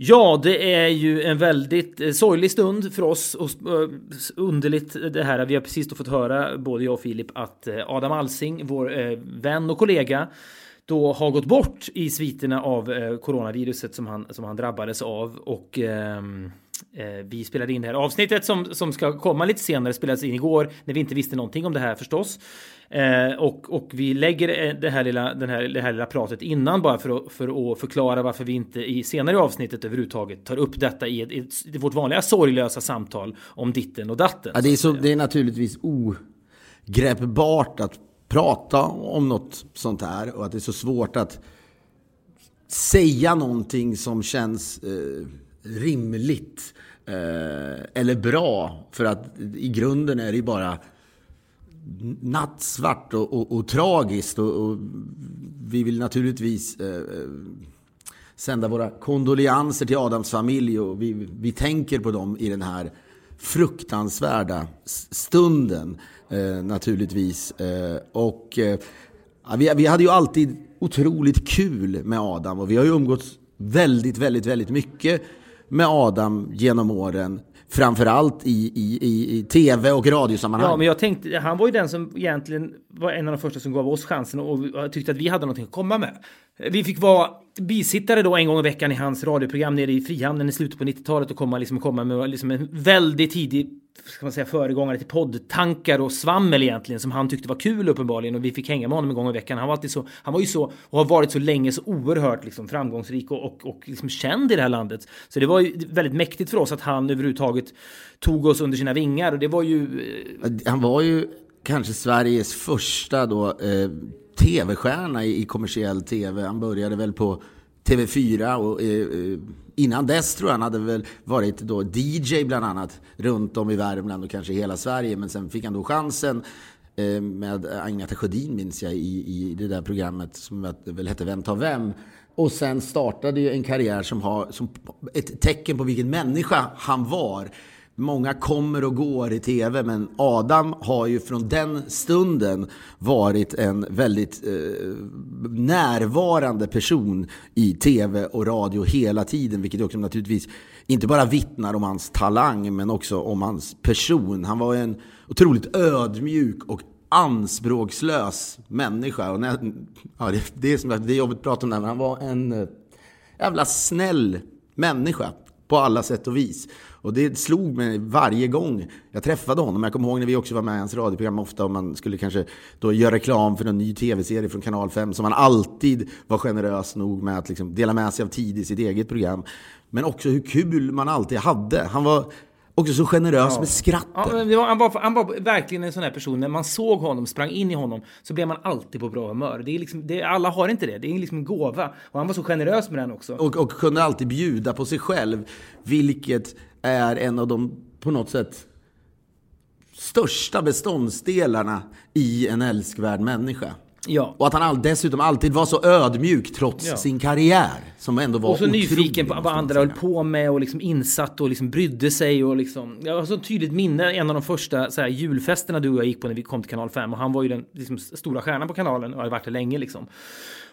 Ja, det är ju en väldigt eh, sorglig stund för oss och eh, underligt det här. Vi har precis då fått höra, både jag och Filip, att eh, Adam Alsing, vår vän och kollega, då har gått bort i sviterna av coronaviruset som han, som han drabbades av. Och ehm, eh, vi spelade in det här avsnittet som, som ska komma lite senare, spelades in igår när vi inte visste någonting om det här förstås. Eh, och, och vi lägger det här, lilla, den här, det här lilla pratet innan bara för att, för att förklara varför vi inte i senare i avsnittet överhuvudtaget tar upp detta i, ett, i, i vårt vanliga sorglösa samtal om ditten och datten. Ja, det, är så, det är naturligtvis ogreppbart att prata om något sånt här och att det är så svårt att säga någonting som känns eh, rimligt eh, eller bra. För att i grunden är det ju bara nattsvart och, och, och tragiskt. Och, och, vi vill naturligtvis eh, eh sända våra kondoleanser till Adams familj och vi, vi tänker på dem i den här fruktansvärda stunden eh, naturligtvis. Eh, och eh, vi, vi hade ju alltid otroligt kul med Adam och vi har ju umgåtts väldigt, väldigt, väldigt mycket med Adam genom åren. Framförallt i, i, i, i tv och radiosammanhang. Ja, men jag tänkte, han var ju den som egentligen var en av de första som gav oss chansen och tyckte att vi hade någonting att komma med. Vi fick vara bisittare då en gång i veckan i hans radioprogram nere i Frihamnen i slutet på 90-talet och komma, liksom, komma med liksom en väldigt tidig ska man säga, föregångare till poddtankar och svammel egentligen som han tyckte var kul uppenbarligen och vi fick hänga med honom en gång i veckan. Han var alltid så, han var ju så och har varit så länge så oerhört liksom framgångsrik och, och, och liksom känd i det här landet. Så det var ju väldigt mäktigt för oss att han överhuvudtaget tog oss under sina vingar och det var ju... Eh, han var ju kanske Sveriges första då eh, tv-stjärna i, i kommersiell tv. Han började väl på TV4 och eh, eh, innan dess tror jag han hade väl varit då DJ bland annat runt om i Värmland och kanske i hela Sverige. Men sen fick han då chansen eh, med Agneta Sjödin minns jag i, i det där programmet som väl hette Vem tar vem? Och sen startade ju en karriär som har som ett tecken på vilken människa han var. Många kommer och går i tv, men Adam har ju från den stunden varit en väldigt eh, närvarande person i tv och radio hela tiden, vilket också naturligtvis inte bara vittnar om hans talang, men också om hans person. Han var en otroligt ödmjuk och anspråkslös människa. Och när, ja, det, det, är som, det är jobbigt att prata om det, men han var en eh, jävla snäll människa på alla sätt och vis. Och det slog mig varje gång jag träffade honom. Jag kommer ihåg när vi också var med i hans radioprogram ofta och man skulle kanske då göra reklam för en ny tv-serie från Kanal 5 som han alltid var generös nog med att liksom dela med sig av tid i sitt eget program. Men också hur kul man alltid hade. Han var också så generös ja. med skrattet. Ja, han, var, han var verkligen en sån här person. När man såg honom, sprang in i honom, så blev man alltid på bra humör. Det är liksom, det, alla har inte det. Det är liksom en gåva. Och han var så generös med den också. Och, och kunde alltid bjuda på sig själv. Vilket är en av de, på något sätt, största beståndsdelarna i en älskvärd människa. Ja. Och att han all, dessutom alltid var så ödmjuk trots ja. sin karriär. Som ändå var Och så nyfiken på vad andra höll på med och liksom insatt och liksom brydde sig. Och liksom, jag har så tydligt minne, en av de första så här, julfesterna du och jag gick på när vi kom till kanal 5. Och han var ju den liksom, stora stjärnan på kanalen och har varit det länge liksom.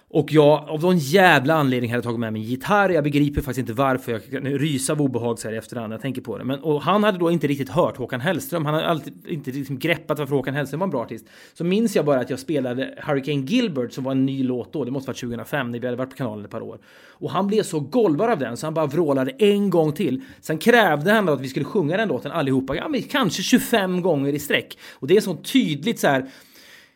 Och jag av någon jävla anledning hade tagit med mig en gitarr. Jag begriper faktiskt inte varför. Jag kan rysa av obehag så här i efterhand. Jag tänker på det. Men, och han hade då inte riktigt hört Håkan Hellström. Han hade alltid inte liksom greppat varför Håkan Hellström var en bra artist. Så minns jag bara att jag spelade Hurricane Gilbert som var en ny låt då. Det måste vara 2005 när vi hade varit på kanalen ett par år. Och han blev så golvad av den så han bara vrålade en gång till. Sen krävde han att vi skulle sjunga den låten allihopa. Ja, men kanske 25 gånger i sträck. Och det är så tydligt så här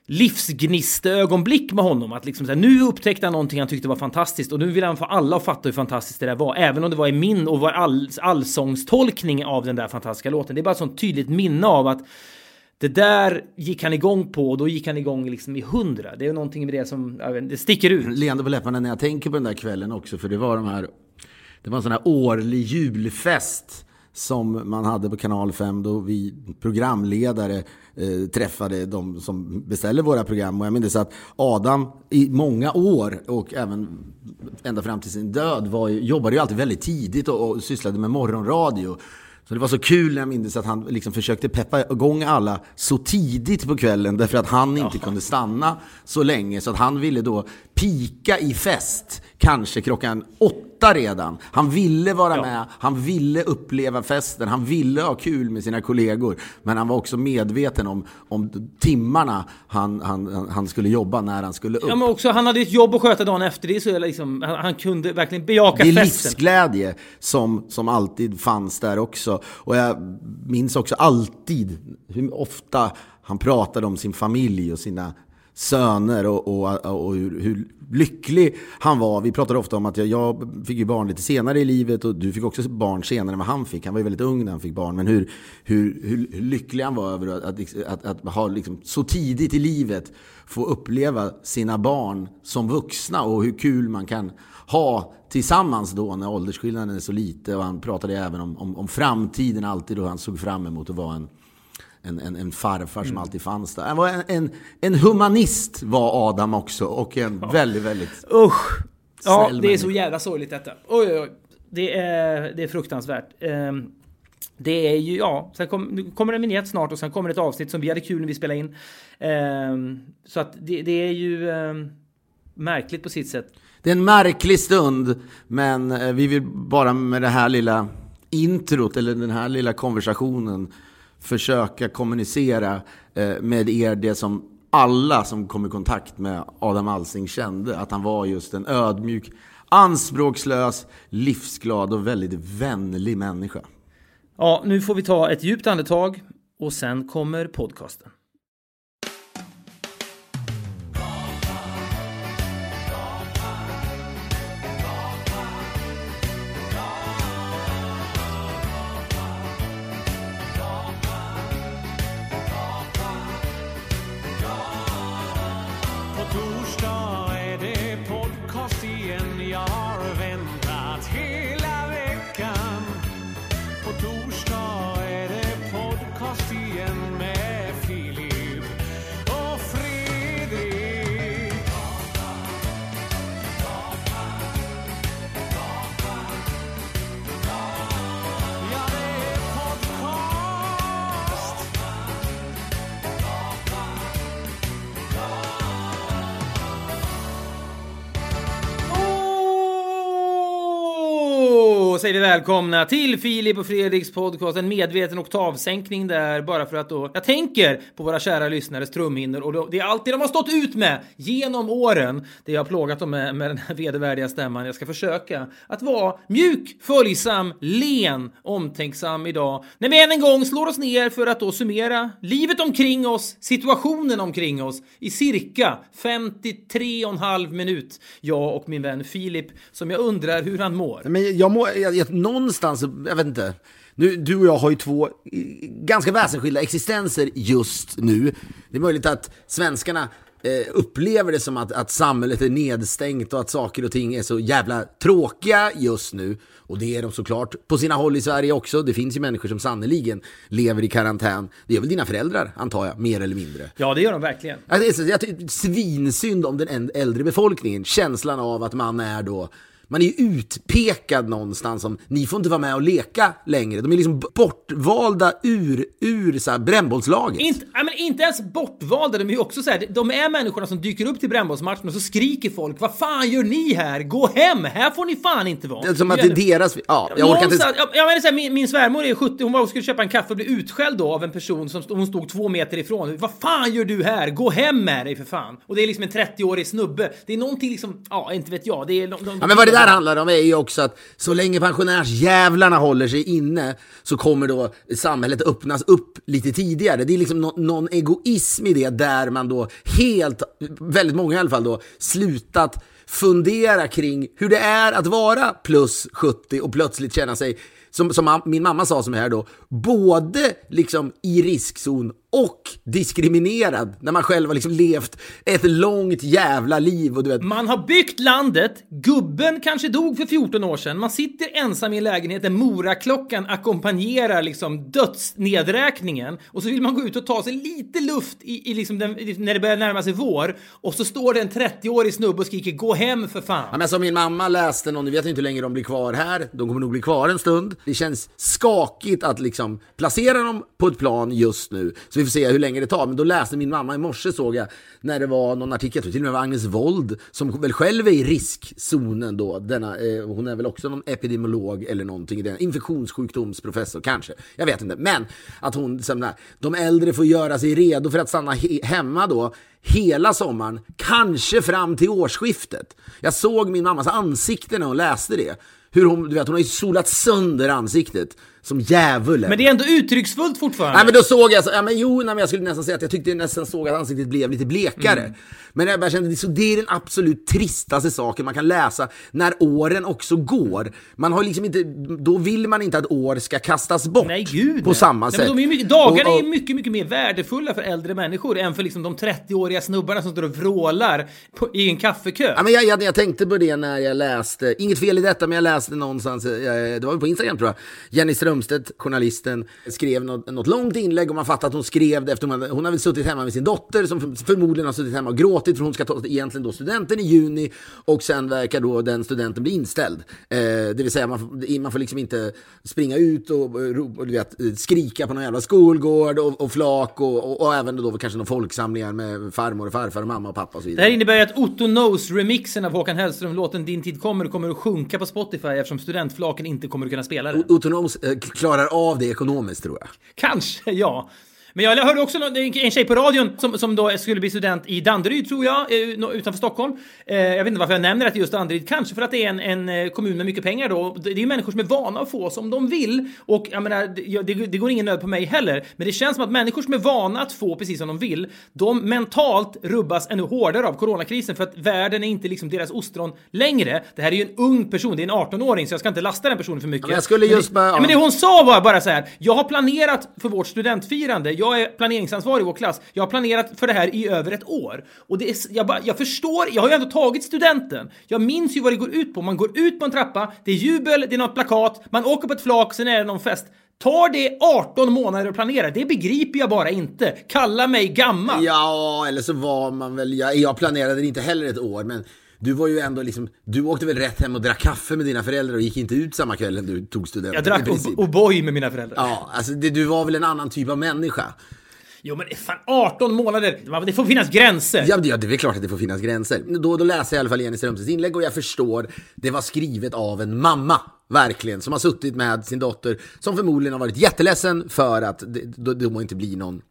livsgnisteögonblick med honom. Att liksom så här, nu upptäckte han någonting han tyckte var fantastiskt och nu vill han få alla att fatta hur fantastiskt det där var. Även om det var i min och var all, allsångstolkning av den där fantastiska låten. Det är bara ett sånt tydligt minne av att det där gick han igång på och då gick han igång liksom i hundra. Det är någonting med det som vet, det sticker ut. Leende på läpparna när jag tänker på den där kvällen också. För det var de här... Det var en sån här årlig julfest som man hade på kanal 5 då vi programledare eh, träffade de som beställer våra program. Och jag minns att Adam i många år och även ända fram till sin död var, jobbade ju alltid väldigt tidigt och, och sysslade med morgonradio. Så det var så kul när jag minns att han liksom försökte peppa igång alla så tidigt på kvällen därför att han inte ja. kunde stanna så länge. Så att han ville då pika i fest, kanske klockan åtta åtta redan. Han ville vara ja. med, han ville uppleva festen, han ville ha kul med sina kollegor. Men han var också medveten om, om timmarna han, han, han skulle jobba när han skulle upp. Ja, men också, han hade ett jobb att sköta dagen efter. Det så liksom, han, han kunde verkligen bejaka festen. Det är festen. livsglädje som, som alltid fanns där också. Och jag minns också alltid hur ofta han pratade om sin familj och sina söner och, och, och hur, hur, lycklig han var. Vi pratar ofta om att jag, jag, fick ju barn lite senare i livet och du fick också barn senare än vad han fick. Han var ju väldigt ung när han fick barn. Men hur, hur, hur, hur lycklig han var över att, att, liksom, att, att ha liksom, så tidigt i livet få uppleva sina barn som vuxna och hur kul man kan ha tillsammans då när åldersskillnaden är så lite. Och han pratade även om, om, om framtiden alltid och han såg fram emot att vara en en, en, en farfar som mm. alltid fanns där. Han var en, en, en, humanist var Adam också och en ja. väldigt, väldigt Usch! Ja, det är så jävla sorgligt detta. Oj, oj, oj. Det är, det är fruktansvärt. Um, det är ju, ja, sen kom, kommer en vignett snart och sen kommer ett avsnitt som vi hade kul när vi spelade in. Um, så att det, det är ju um, märkligt på sitt sätt. Det är en märklig stund, men eh, vi vill bara med det här lilla introt, eller den här lilla konversationen, försöka kommunicera eh, med er det som alla som kom i kontakt med Adam Alsing kände. Att han var just en ödmjuk, anspråkslös, livsglad och väldigt vänlig människa. Ja, nu får vi ta ett djupt andetag och sen kommer podcasten. Välkomna till Filip och Fredriks podcast. En medveten oktavsänkning där bara för att då jag tänker på våra kära lyssnares trumhinnor och då, det är alltid de har stått ut med genom åren. Det jag har plågat dem med, med den här vedervärdiga stämman. Jag ska försöka att vara mjuk, följsam, len, omtänksam idag. När vi än en gång slår oss ner för att då summera livet omkring oss, situationen omkring oss i cirka 53 och en halv minut. Jag och min vän Filip som jag undrar hur han mår. Men jag mår jag, någonstans, jag vet inte. Nu, du och jag har ju två ganska väsensskilda existenser just nu. Det är möjligt att svenskarna eh, upplever det som att, att samhället är nedstängt och att saker och ting är så jävla tråkiga just nu. Och det är de såklart på sina håll i Sverige också. Det finns ju människor som sannoliken lever i karantän. Det är väl dina föräldrar, antar jag, mer eller mindre. Ja, det gör de verkligen. Alltså, jag, svinsynd om den äldre befolkningen. Känslan av att man är då man är ju utpekad någonstans som ni får inte vara med och leka längre. De är liksom bortvalda ur, ur så här, brännbollslaget. Inte, ja, men inte ens bortvalda, de är ju också så här, de är människorna som dyker upp till brännbollsmatchen och så skriker folk Vad fan gör ni här? Gå hem! Här får ni fan inte vara. Det är som att det är deras... Ja, jag orkar inte... Jag, jag menar så här, min, min svärmor är 70, hon var och skulle köpa en kaffe och blev utskälld då av en person som hon stod två meter ifrån. Vad fan gör du här? Gå hem med dig för fan! Och det är liksom en 30-årig snubbe. Det är någonting liksom, ja, inte vet jag. Det är... De, de, ja, men vad det där handlar om är ju också att så länge pensionärsjävlarna håller sig inne så kommer då samhället öppnas upp lite tidigare. Det är liksom no någon egoism i det där man då helt, väldigt många i alla fall då, slutat fundera kring hur det är att vara plus 70 och plötsligt känna sig som, som min mamma sa som är här då, både liksom i riskzon och diskriminerad när man själv har liksom levt ett långt jävla liv. Och du vet. Man har byggt landet, gubben kanske dog för 14 år sedan, man sitter ensam i en lägenhet där Moraklockan ackompanjerar liksom dödsnedräkningen och så vill man gå ut och ta sig lite luft i, i liksom den, när det börjar närma sig vår och så står det en 30-årig snubbe och skriker gå hem för fan. Ja, men som min mamma läste någon, ni vet inte hur länge de blir kvar här, de kommer nog bli kvar en stund. Det känns skakigt att liksom placera dem på ett plan just nu. Så så vi får se hur länge det tar. Men då läste min mamma i morse såg jag när det var någon artikel, till och med var Agnes Wold, som väl själv är i riskzonen då. Denna, eh, hon är väl också någon epidemiolog eller någonting den. Infektionssjukdomsprofessor kanske. Jag vet inte. Men att hon, som där, de äldre får göra sig redo för att stanna he hemma då hela sommaren, kanske fram till årsskiftet. Jag såg min mammas ansikte när hon läste det. Hur hon, du vet, hon har ju solat sönder ansiktet. Som djävulen. Men det är ändå uttrycksfullt fortfarande. Nej men då såg jag, så, ja men jo, nej, men jag skulle nästan säga att jag tyckte nästan såg att ansiktet blev lite blekare. Mm. Men jag bara kände, så det är den absolut tristaste saken man kan läsa när åren också går. Man har liksom inte, då vill man inte att år ska kastas bort. Nej, gud, på samma nej, sätt. Men de är mycket, dagarna och, och, är mycket, mycket mer värdefulla för äldre människor än för liksom de 30-åriga snubbarna som står och vrålar på, i en kaffekö. Ja, men jag, jag, jag, tänkte på det när jag läste, inget fel i detta, men jag läste någonstans, eh, det var på Instagram tror jag, Jenny Strömstedt, journalisten, skrev något, något långt inlägg och man fattar att hon skrev det efter hon hade, har väl suttit hemma med sin dotter som förmodligen har suttit hemma och gråtit för hon ska ta egentligen då studenten i juni och sen verkar då den studenten bli inställd. Eh, det vill säga man, man får liksom inte springa ut och, och, och du vet, skrika på någon jävla skolgård och, och flak och, och, och även då kanske några folksamlingar med farmor och farfar och mamma och pappa och så vidare. Det här innebär att Otto Knows-remixen av Håkan Hellström-låten Din tid kommer kommer att sjunka på Spotify eftersom studentflaken inte kommer att kunna spela det. Otto Knows eh, klarar av det ekonomiskt tror jag. Kanske, ja. Men jag hörde också en tjej på radion som, som då skulle bli student i Danderyd, tror jag, eh, utanför Stockholm. Eh, jag vet inte varför jag nämner att just Danderyd, kanske för att det är en, en eh, kommun med mycket pengar då. Det är ju människor som är vana att få som de vill. Och jag menar, det, det går ingen nöd på mig heller. Men det känns som att människor som är vana att få precis som de vill, de mentalt rubbas ännu hårdare av coronakrisen för att världen är inte liksom deras ostron längre. Det här är ju en ung person, det är en 18-åring, så jag ska inte lasta den personen för mycket. Men jag skulle just bara... Ja. Men det hon sa var bara så här, jag har planerat för vårt studentfirande, jag är planeringsansvarig i vår klass. Jag har planerat för det här i över ett år. Och det är, jag, bara, jag förstår, jag har ju ändå tagit studenten. Jag minns ju vad det går ut på. Man går ut på en trappa, det är jubel, det är något plakat, man åker på ett flak, sen är det någon fest. Tar det 18 månader att planera? Det begriper jag bara inte. Kalla mig gammal. Ja, eller så var man väl... Jag, jag planerade inte heller ett år, men du var ju ändå liksom, du åkte väl rätt hem och drack kaffe med dina föräldrar och gick inte ut samma kväll när du tog studenten? Jag drack O'boy med mina föräldrar. Ja, alltså det, du var väl en annan typ av människa. Jo men fan 18 månader, det får finnas gränser. Ja, det, ja, det är klart att det får finnas gränser. Då, då läser jag i alla fall Jenny Strömstedts inlägg och jag förstår, det var skrivet av en mamma. Verkligen, som har suttit med sin dotter, som förmodligen har varit jätteledsen för att det, då, då inte blir någon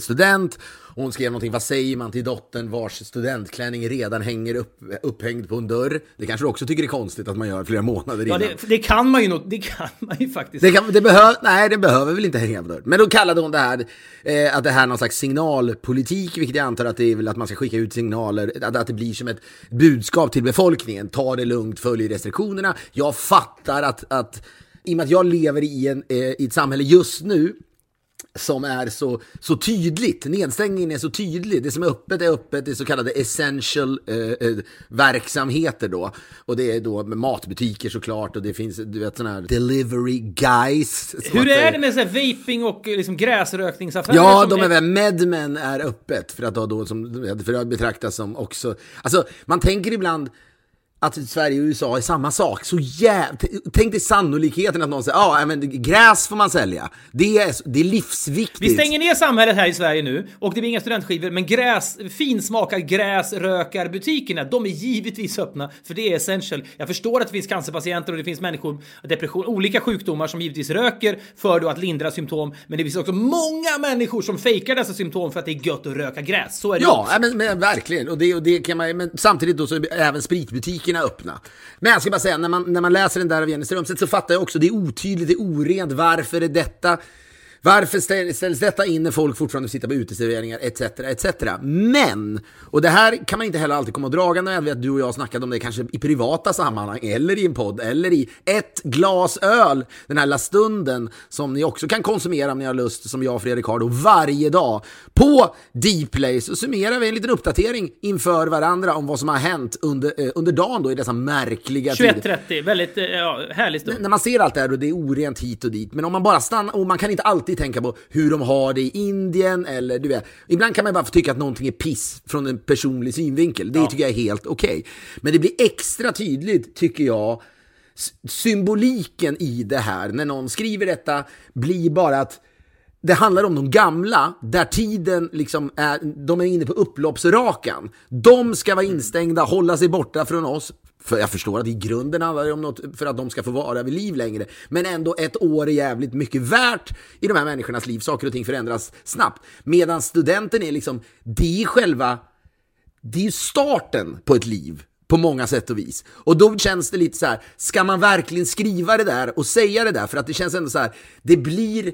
student. Hon skrev någonting, vad säger man till dottern vars studentklänning redan hänger upp, upphängd på en dörr? Det kanske du också tycker är konstigt att man gör flera månader innan. Ja, det, det kan man ju nog, det kan man ju faktiskt. Det, kan, det behöver, nej, det behöver väl inte hänga på dörr. Men då kallade hon det här, eh, att det här är någon slags signalpolitik, vilket jag antar att det är väl att man ska skicka ut signaler, att, att det blir som ett budskap till befolkningen. Ta det lugnt, följ restriktionerna. Jag fattar att, att i och med att jag lever i, en, eh, i ett samhälle just nu som är så, så tydligt. Nedstängningen är så tydlig. Det som är öppet är öppet. Det är så kallade essential eh, eh, verksamheter då. Och det är då med matbutiker såklart och det finns du vet sådana här delivery guys. Hur är det med så vaping och liksom gräsrökningsaffärer? Ja, de är väl, Medmen är öppet för att då, som, för att betraktas som också, alltså man tänker ibland att Sverige och USA är samma sak. Så jävla... Tänk dig sannolikheten att någon säger ja, ah, men gräs får man sälja. Det är, det är livsviktigt. Vi stänger ner samhället här i Sverige nu och det blir inga studentskivor, men gräs, finsmakad gräsrökarbutikerna, de är givetvis öppna för det är essential. Jag förstår att det finns cancerpatienter och det finns människor, depression, olika sjukdomar som givetvis röker för då att lindra symptom, men det finns också många människor som fejkar dessa symptom för att det är gött att röka gräs. Så är det Ja, men, men, verkligen. Och det, och det kan man, men samtidigt då så är även spritbutiker butikerna öppna. Men jag ska bara säga, när man, när man läser den där av Jenny Strömstedt så fattar jag också, det är otydligt, det är orent, varför är detta varför ställs detta in när folk fortfarande sitter på uteserveringar etc. etc. Men, och det här kan man inte heller alltid komma dragande med, vet du och jag snackade om det kanske i privata sammanhang eller i en podd eller i ett glas öl den här lilla stunden som ni också kan konsumera om ni har lust som jag och Fredrik har då varje dag på Dplay så summerar vi en liten uppdatering inför varandra om vad som har hänt under, eh, under dagen då i dessa märkliga 21.30, väldigt eh, ja, härlig stund. När man ser allt det här och det är orent hit och dit men om man bara stannar och man kan inte alltid alltid tänka på hur de har det i Indien eller du vet. Ibland kan man bara få tycka att någonting är piss från en personlig synvinkel. Det ja. tycker jag är helt okej. Okay. Men det blir extra tydligt, tycker jag, symboliken i det här när någon skriver detta blir bara att det handlar om de gamla, där tiden liksom är, de är inne på upploppsrakan. De ska vara instängda, hålla sig borta från oss. För jag förstår att i grunden handlar det om något för att de ska få vara vid liv längre. Men ändå ett år är jävligt mycket värt i de här människornas liv. Saker och ting förändras snabbt. Medan studenten är liksom, det är själva, det är starten på ett liv på många sätt och vis. Och då känns det lite så här, ska man verkligen skriva det där och säga det där? För att det känns ändå så här, det blir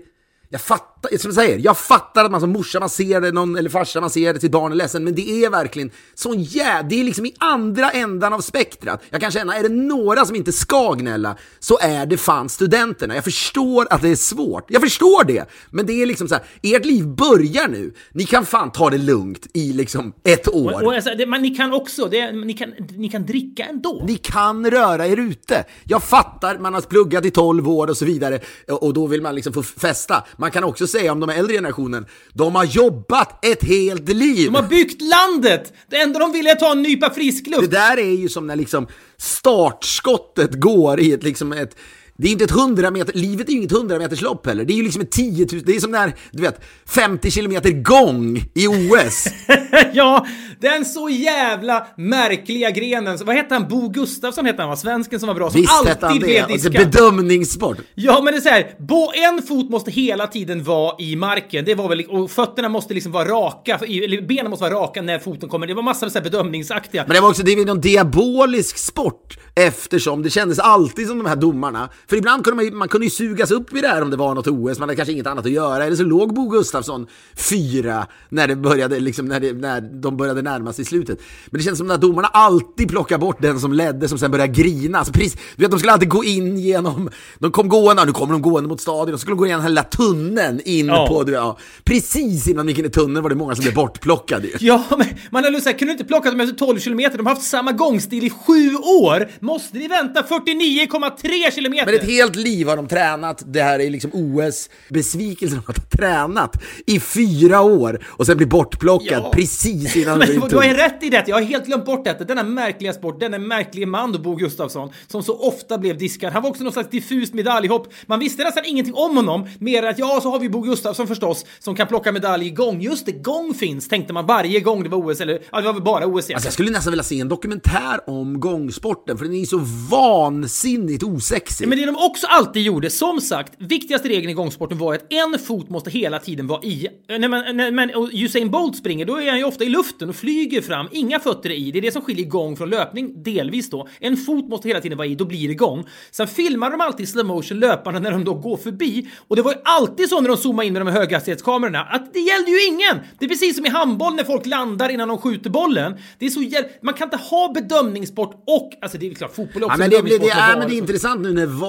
jag fattar, som jag säger, jag fattar att man som morsa, man ser det, någon, eller farsa, man ser det, sitt barn är ledsen, men det är verkligen sån jävla, det är liksom i andra ändan av spektrat. Jag kan känna, är det några som inte ska gnälla, så är det fan studenterna. Jag förstår att det är svårt, jag förstår det, men det är liksom så här, ert liv börjar nu, ni kan fan ta det lugnt i liksom ett år. Och, och alltså, det, men ni kan också, det, ni, kan, ni kan dricka ändå. Ni kan röra er ute. Jag fattar, man har pluggat i 12 år och så vidare, och då vill man liksom få festa. Man kan också säga om de äldre generationen, de har jobbat ett helt liv! De har byggt landet! Det enda de vill är att ta en nypa frisk luft. Det där är ju som när liksom startskottet går i ett liksom ett det är inte ett 100 meter, livet är ju inget 100 meters lopp heller. Det är ju liksom ett 10 000, det är som när, du vet, 50 kilometer gång i OS. ja, den så jävla märkliga grenen. Vad hette han? Bo Gustafsson hette han va? Svensken som var bra, som Visst alltid blev det. Och diskad. är bedömningssport. Ja, men det är så här, bo, en fot måste hela tiden vara i marken. Det var väl, och fötterna måste liksom vara raka, eller benen måste vara raka när foten kommer. Det var massa så här bedömningsaktiga. Men det var också, det är väl någon diabolisk sport eftersom det kändes alltid som de här domarna. För ibland kunde man, man kunde ju sugas upp i det här om det var något OS, man hade kanske inget annat att göra. Eller så låg Bo Gustafsson fyra när det började, liksom, när, det, när de började närma sig slutet. Men det känns som att domarna alltid plockar bort den som ledde, som sen började grina. Alltså, precis, du vet, de skulle alltid gå in genom, de kom gående, nu kommer de gående mot stadion, så skulle de gå igenom hela tunneln in Ja. på, du, ja, precis innan de gick in i tunneln var det många som blev bortplockade ju. Ja, men man har lust säga, kunde du inte plocka dem efter 12 kilometer? De har haft samma gångstil i sju år! Måste ni vänta 49,3 kilometer? Ett helt liv har de tränat. Det här är liksom OS. Besvikelsen av att ha tränat i fyra år och sen bli bortplockad Ja. precis innan Men du har ju rätt i det. Jag har helt glömt bort detta. Denna märkliga sport, denna märkliga man då, Bo Gustafsson, som så ofta blev diskad. Han var också någon slags diffust medaljhopp. Man visste nästan ingenting om honom, mer än att ja, så har vi Bo Gustafsson förstås, som kan plocka medalj i gång. Just det, gång finns, tänkte man varje gång det var OS, eller ja, det var väl bara OS. Alltså jag skulle nästan vilja se en dokumentär om gångsporten för den är så vansinnigt osexig. Men det de också alltid gjorde, som sagt, viktigaste regeln i gångsporten var att en fot måste hela tiden vara i. När man, när, och Usain Bolt springer, då är han ju ofta i luften och flyger fram. Inga fötter är i. Det är det som skiljer gång från löpning, delvis då. En fot måste hela tiden vara i, då blir det gång. Sen filmar de alltid i slow motion löparna när de då går förbi. Och det var ju alltid så när de zoomade in med de här höghastighetskamerorna, att det gällde ju ingen! Det är precis som i handboll när folk landar innan de skjuter bollen. Det är så jävla... Man kan inte ha bedömningssport och... Alltså det är klart, fotboll är också Ja, men det, det, är, VAR men det är intressant nu när VAR,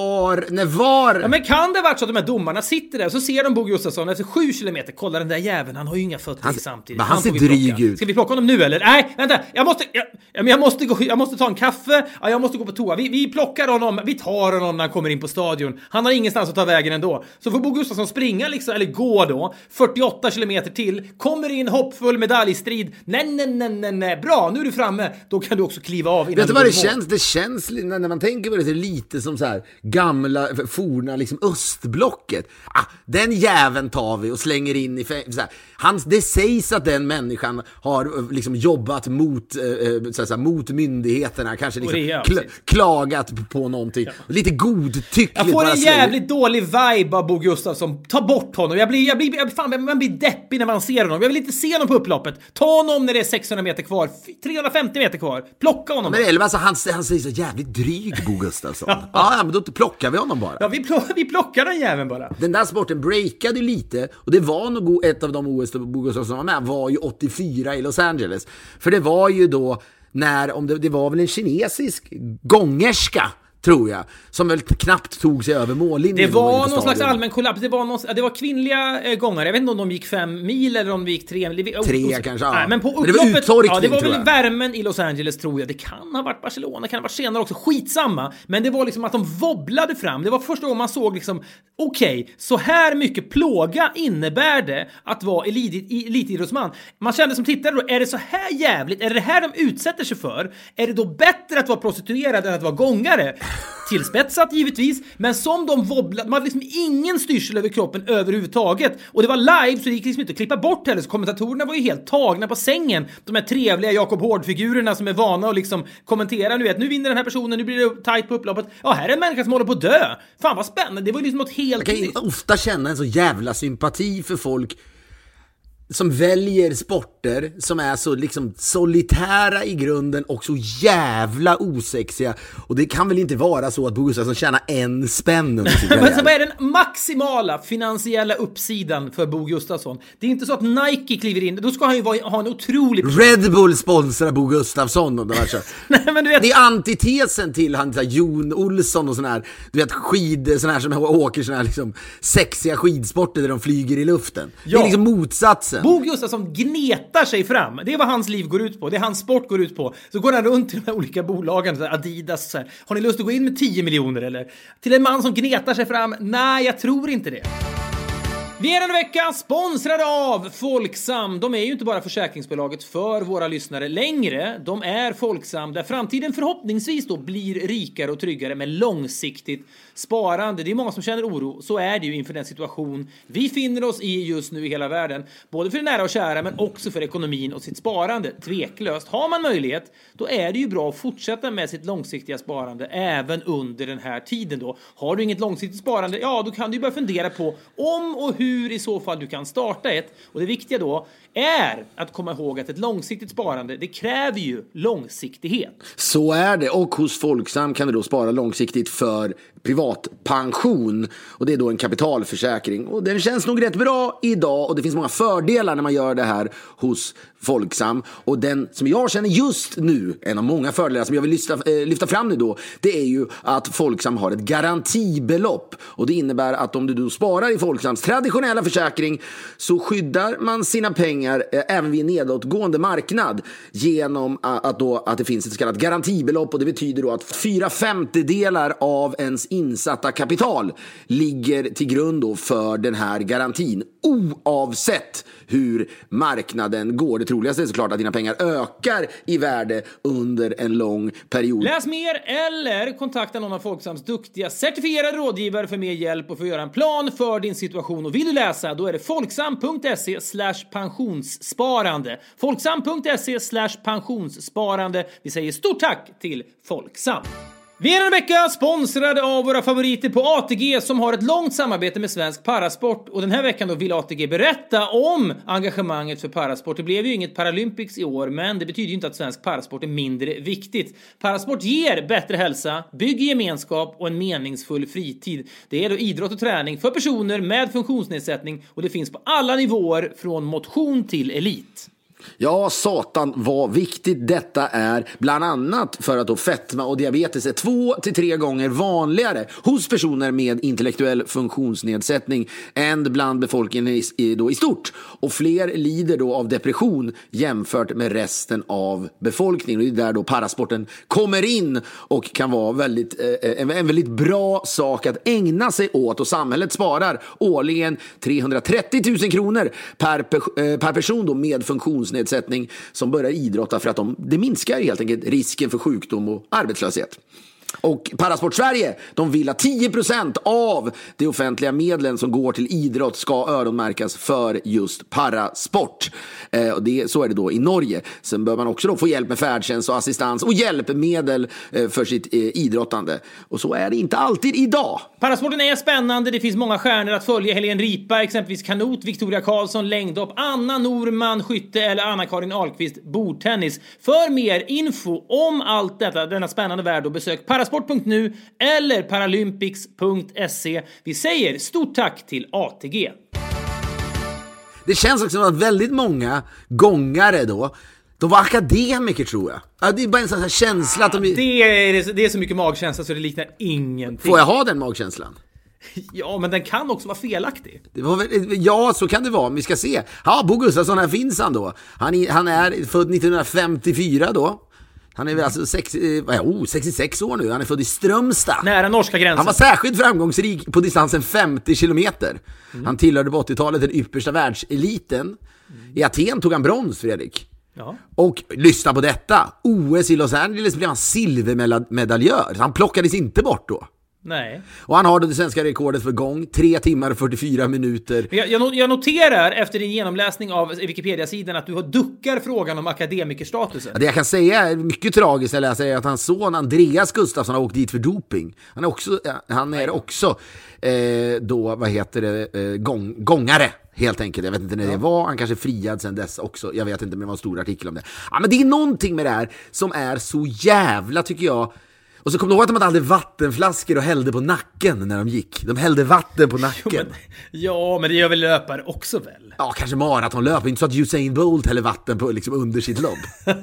när VAR Ja, men kan det varit så att de här domarna sitter där så ser de Bo Gustafsson efter sju kilometer. Kolla den där jäveln, han har ju inga fötter Han- samtidigt. men han ser får vi dryg plocka. ut. Ska vi plocka honom nu eller? Nej, vänta, jag måste, jag, men jag måste, gå, jag måste ta en kaffe, ja, jag måste gå på toa. Vi, vi plockar honom, vi tar honom när han kommer in på stadion. Han har ingenstans att ta vägen ändå. Så får Bo Gustafsson springa liksom, eller gå då, 48 kilometer till, kommer in hoppfull medaljstrid. Nej, nej, nej, nej, nej, bra, nu är du framme. Då kan du också kliva av innan Vet du vad det känns? Det känns, när man tänker på det, så är det lite som så här gamla, forna liksom östblocket. Ah, den jäveln tar vi och slänger in i fäng- så här. Han, Det sägs att den människan har eh, liksom jobbat mot, eh, eh, så här, så här, mot myndigheterna, kanske liksom är, precis. klagat på någonting. Lite godtyckligt Jag får en jävligt dålig vibe av Bo Gustafsson. Ta bort honom. Jag blir, jag blir, jag, fan, man blir deppig när man ser honom. Jag vill inte se honom på upploppet. Ta honom när det är 600 meter kvar. F- 350 meter kvar. Plocka honom. Men eller, alltså, han, han säger så jävligt dryg, Bo Gustafsson. ja, ja, men då plockar vi honom bara. Ja, vi, plock, vi plockar den jäveln bara. Den där sporten breakade ju lite och det var nog ett av de OS Gustafsson var med var ju 84 i Los Angeles. För det var ju då när, om det, det var väl en kinesisk gångerska tror jag, som väl knappt tog sig över mållinjen. Det var någon slags allmän kollaps. Det var, någon, det var kvinnliga eh, gångare. Jag vet inte om de gick fem mil eller om de gick tre mil. Det- Tre os- kanske, ja. Nej, men på Men det var uttorkning, ja, det var väl värmen i Los Angeles tror jag. Det kan ha varit Barcelona, kan ha varit senare också. Skitsamma. Men det var liksom att de wobblade fram. Det var första gången man såg liksom, okej, så här mycket plåga innebär det att vara elit, elitidrottsman. Man kände som tittare då, är det så här jävligt? Är det det här de utsätter sig för? Är det då bättre att vara prostituerad än att vara gångare? Tillspetsat givetvis, men som de wobblade. De hade liksom ingen styrsel över kroppen överhuvudtaget. Och det var live så det gick liksom inte att klippa bort heller. Så kommentatorerna var ju helt tagna på sängen. De här trevliga Jakob Hård-figurerna som är vana att liksom kommentera. Nu vet, nu vinner den här personen, nu blir det tight på upploppet. Ja, här är en människa som håller på att dö. Fan vad spännande. Det var ju liksom något helt... Jag kan ofta känna en så jävla sympati för folk som väljer sporter som är så liksom solitära i grunden och så jävla osexiga. Och det kan väl inte vara så att Bo Gustafsson tjänar en spänn under sin Men så vad är den maximala finansiella uppsidan för Bo Gustafsson? Det är inte så att Nike kliver in, då ska han ju ha en otrolig... Red Bull sponsrar Bo Gustafsson och de här Nej, men du vet... Det är antitesen till han så här, Jon Olsson och sån här, du vet skid, sån här som åker sån här liksom sexiga skidsporter där de flyger i luften. Ja. Det är liksom motsatsen Gustafsson. Bo Gustafsson gnetar sig fram. Det är vad hans liv går ut på. Det är hans sport går ut på. Så går han runt till de här olika bolagen, Adidas, så här. Har ni lust att gå in med 10 miljoner eller? Till en man som gnetar sig fram? Nej, jag tror inte det. Vi är en vecka sponsrade av Folksam. De är ju inte bara försäkringsbolaget för våra lyssnare längre. De är Folksam där framtiden förhoppningsvis då blir rikare och tryggare med långsiktigt sparande. Det är många som känner oro. Så är det ju inför den situation vi finner oss i just nu i hela världen. Både för det nära och kära men också för ekonomin och sitt sparande. Tveklöst. Har man möjlighet, då är det ju bra att fortsätta med sitt långsiktiga sparande även under den här tiden då. Har du inget långsiktigt sparande, ja då kan du börja fundera på om och hur i så fall du kan starta ett. Och det viktiga då är att komma ihåg att ett långsiktigt sparande, det kräver ju långsiktighet. Så är det. Och hos Folksam kan du då spara långsiktigt för privatpension. Och det är då en kapitalförsäkring. Och den känns nog rätt bra idag. Och det finns många fördelar när man gör det här hos Folksam. Och den som jag känner just nu, en av många fördelar som jag vill lyfta, eh, lyfta fram nu då, det är ju att Folksam har ett garantibelopp. Och det innebär att om du då sparar i Folksams traditionella försäkring så skyddar man sina pengar eh, även vid en nedåtgående marknad genom att, då, att det finns ett så kallat garantibelopp. Och det betyder då att fyra femtedelar av ens insatta kapital ligger till grund för den här garantin oavsett hur marknaden går. Troligaste är såklart att dina pengar ökar i värde under en lång period. Läs mer eller kontakta någon av Folksams duktiga certifierade rådgivare för mer hjälp och för att göra en plan för din situation. Och vill du läsa, då är det folksam.se pensionssparande. Folksam.se pensionssparande. Vi säger stort tack till Folksam. Vi är en vecka sponsrade av våra favoriter på ATG som har ett långt samarbete med svensk parasport och den här veckan då vill ATG berätta om engagemanget för parasport. Det blev ju inget Paralympics i år, men det betyder ju inte att svensk parasport är mindre viktigt. Parasport ger bättre hälsa, bygger gemenskap och en meningsfull fritid. Det är då idrott och träning för personer med funktionsnedsättning och det finns på alla nivåer från motion till elit. Ja, satan vad viktigt detta är, bland annat för att då fetma och diabetes är två till tre gånger vanligare hos personer med intellektuell funktionsnedsättning än bland befolkningen i, i, då i stort. Och fler lider då av depression jämfört med resten av befolkningen. Och det är där då parasporten kommer in och kan vara väldigt, eh, en, en väldigt bra sak att ägna sig åt. Och samhället sparar årligen 330 000 kronor per, eh, per person då med funktionsnedsättning funktionsnedsättning som börjar idrotta för att de, det minskar helt enkelt risken för sjukdom och arbetslöshet. Och Parasport Sverige, de vill att 10% av de offentliga medlen som går till idrott ska öronmärkas för just parasport. Eh, och det, så är det då i Norge. Sen bör man också då få hjälp med färdtjänst och assistans och hjälpmedel eh, för sitt eh, idrottande. Och så är det inte alltid idag. Parasporten är spännande. Det finns många stjärnor att följa. Helene Ripa, exempelvis kanot, Victoria Karlsson, längdhopp, Anna Norman, skytte eller Anna-Karin Ahlqvist, bordtennis. För mer info om allt detta, denna spännande värld, och besök parasport.nu eller paralympics.se. Vi säger stort tack till ATG. Det känns också som att väldigt många gångare då de var akademiker tror jag. Ja, det är bara en sån här känsla att de... Det är, det är så mycket magkänsla så det liknar ingenting. Får jag ha den magkänslan? Ja, men den kan också vara felaktig. Väl, ja, så kan det vara. Vi ska se. Ja, Bo Gustafsson, här finns han då. Han han är född 1954 då. Han är väl alltså sex, eh, oh, 66 år nu, han är född i Strömstad. Nära norska gränsen. Han var särskilt framgångsrik på distansen 50 kilometer. Mm. Han tillhörde på 80-talet den yppersta världseliten. Mm. I Aten tog han brons, Fredrik. Ja. Och lyssna på detta, OS i Los Angeles blev han silvermedaljör. Han plockades inte bort då. Nej. Och han har det svenska rekordet för gång, 3 timmar och 44 minuter. Jag, jag, noterar efter din genomläsning av Wikipedia-sidan att du duckar frågan om akademikerstatusen. Det jag kan säga är mycket tragiskt jag läser är att hans son Andreas Gustafsson har åkt dit för doping. Han är också, han är också eh, då, vad heter det, eh, gång, gångare. Helt enkelt. Jag vet inte när ja. det var. Han kanske friad sen dess också. Jag vet inte, men det var en stor artikel om det. Ja, men det är någonting med det här som är så jävla, tycker jag, och så kom du ihåg att de hade vattenflaskor och hällde på nacken när de gick? De hällde vatten på nacken. Jo, men, ja, men det gör väl löpare också väl? Ja, kanske maratonlöpare. Inte så att Usain Bolt häller vatten på, liksom, under sitt lopp.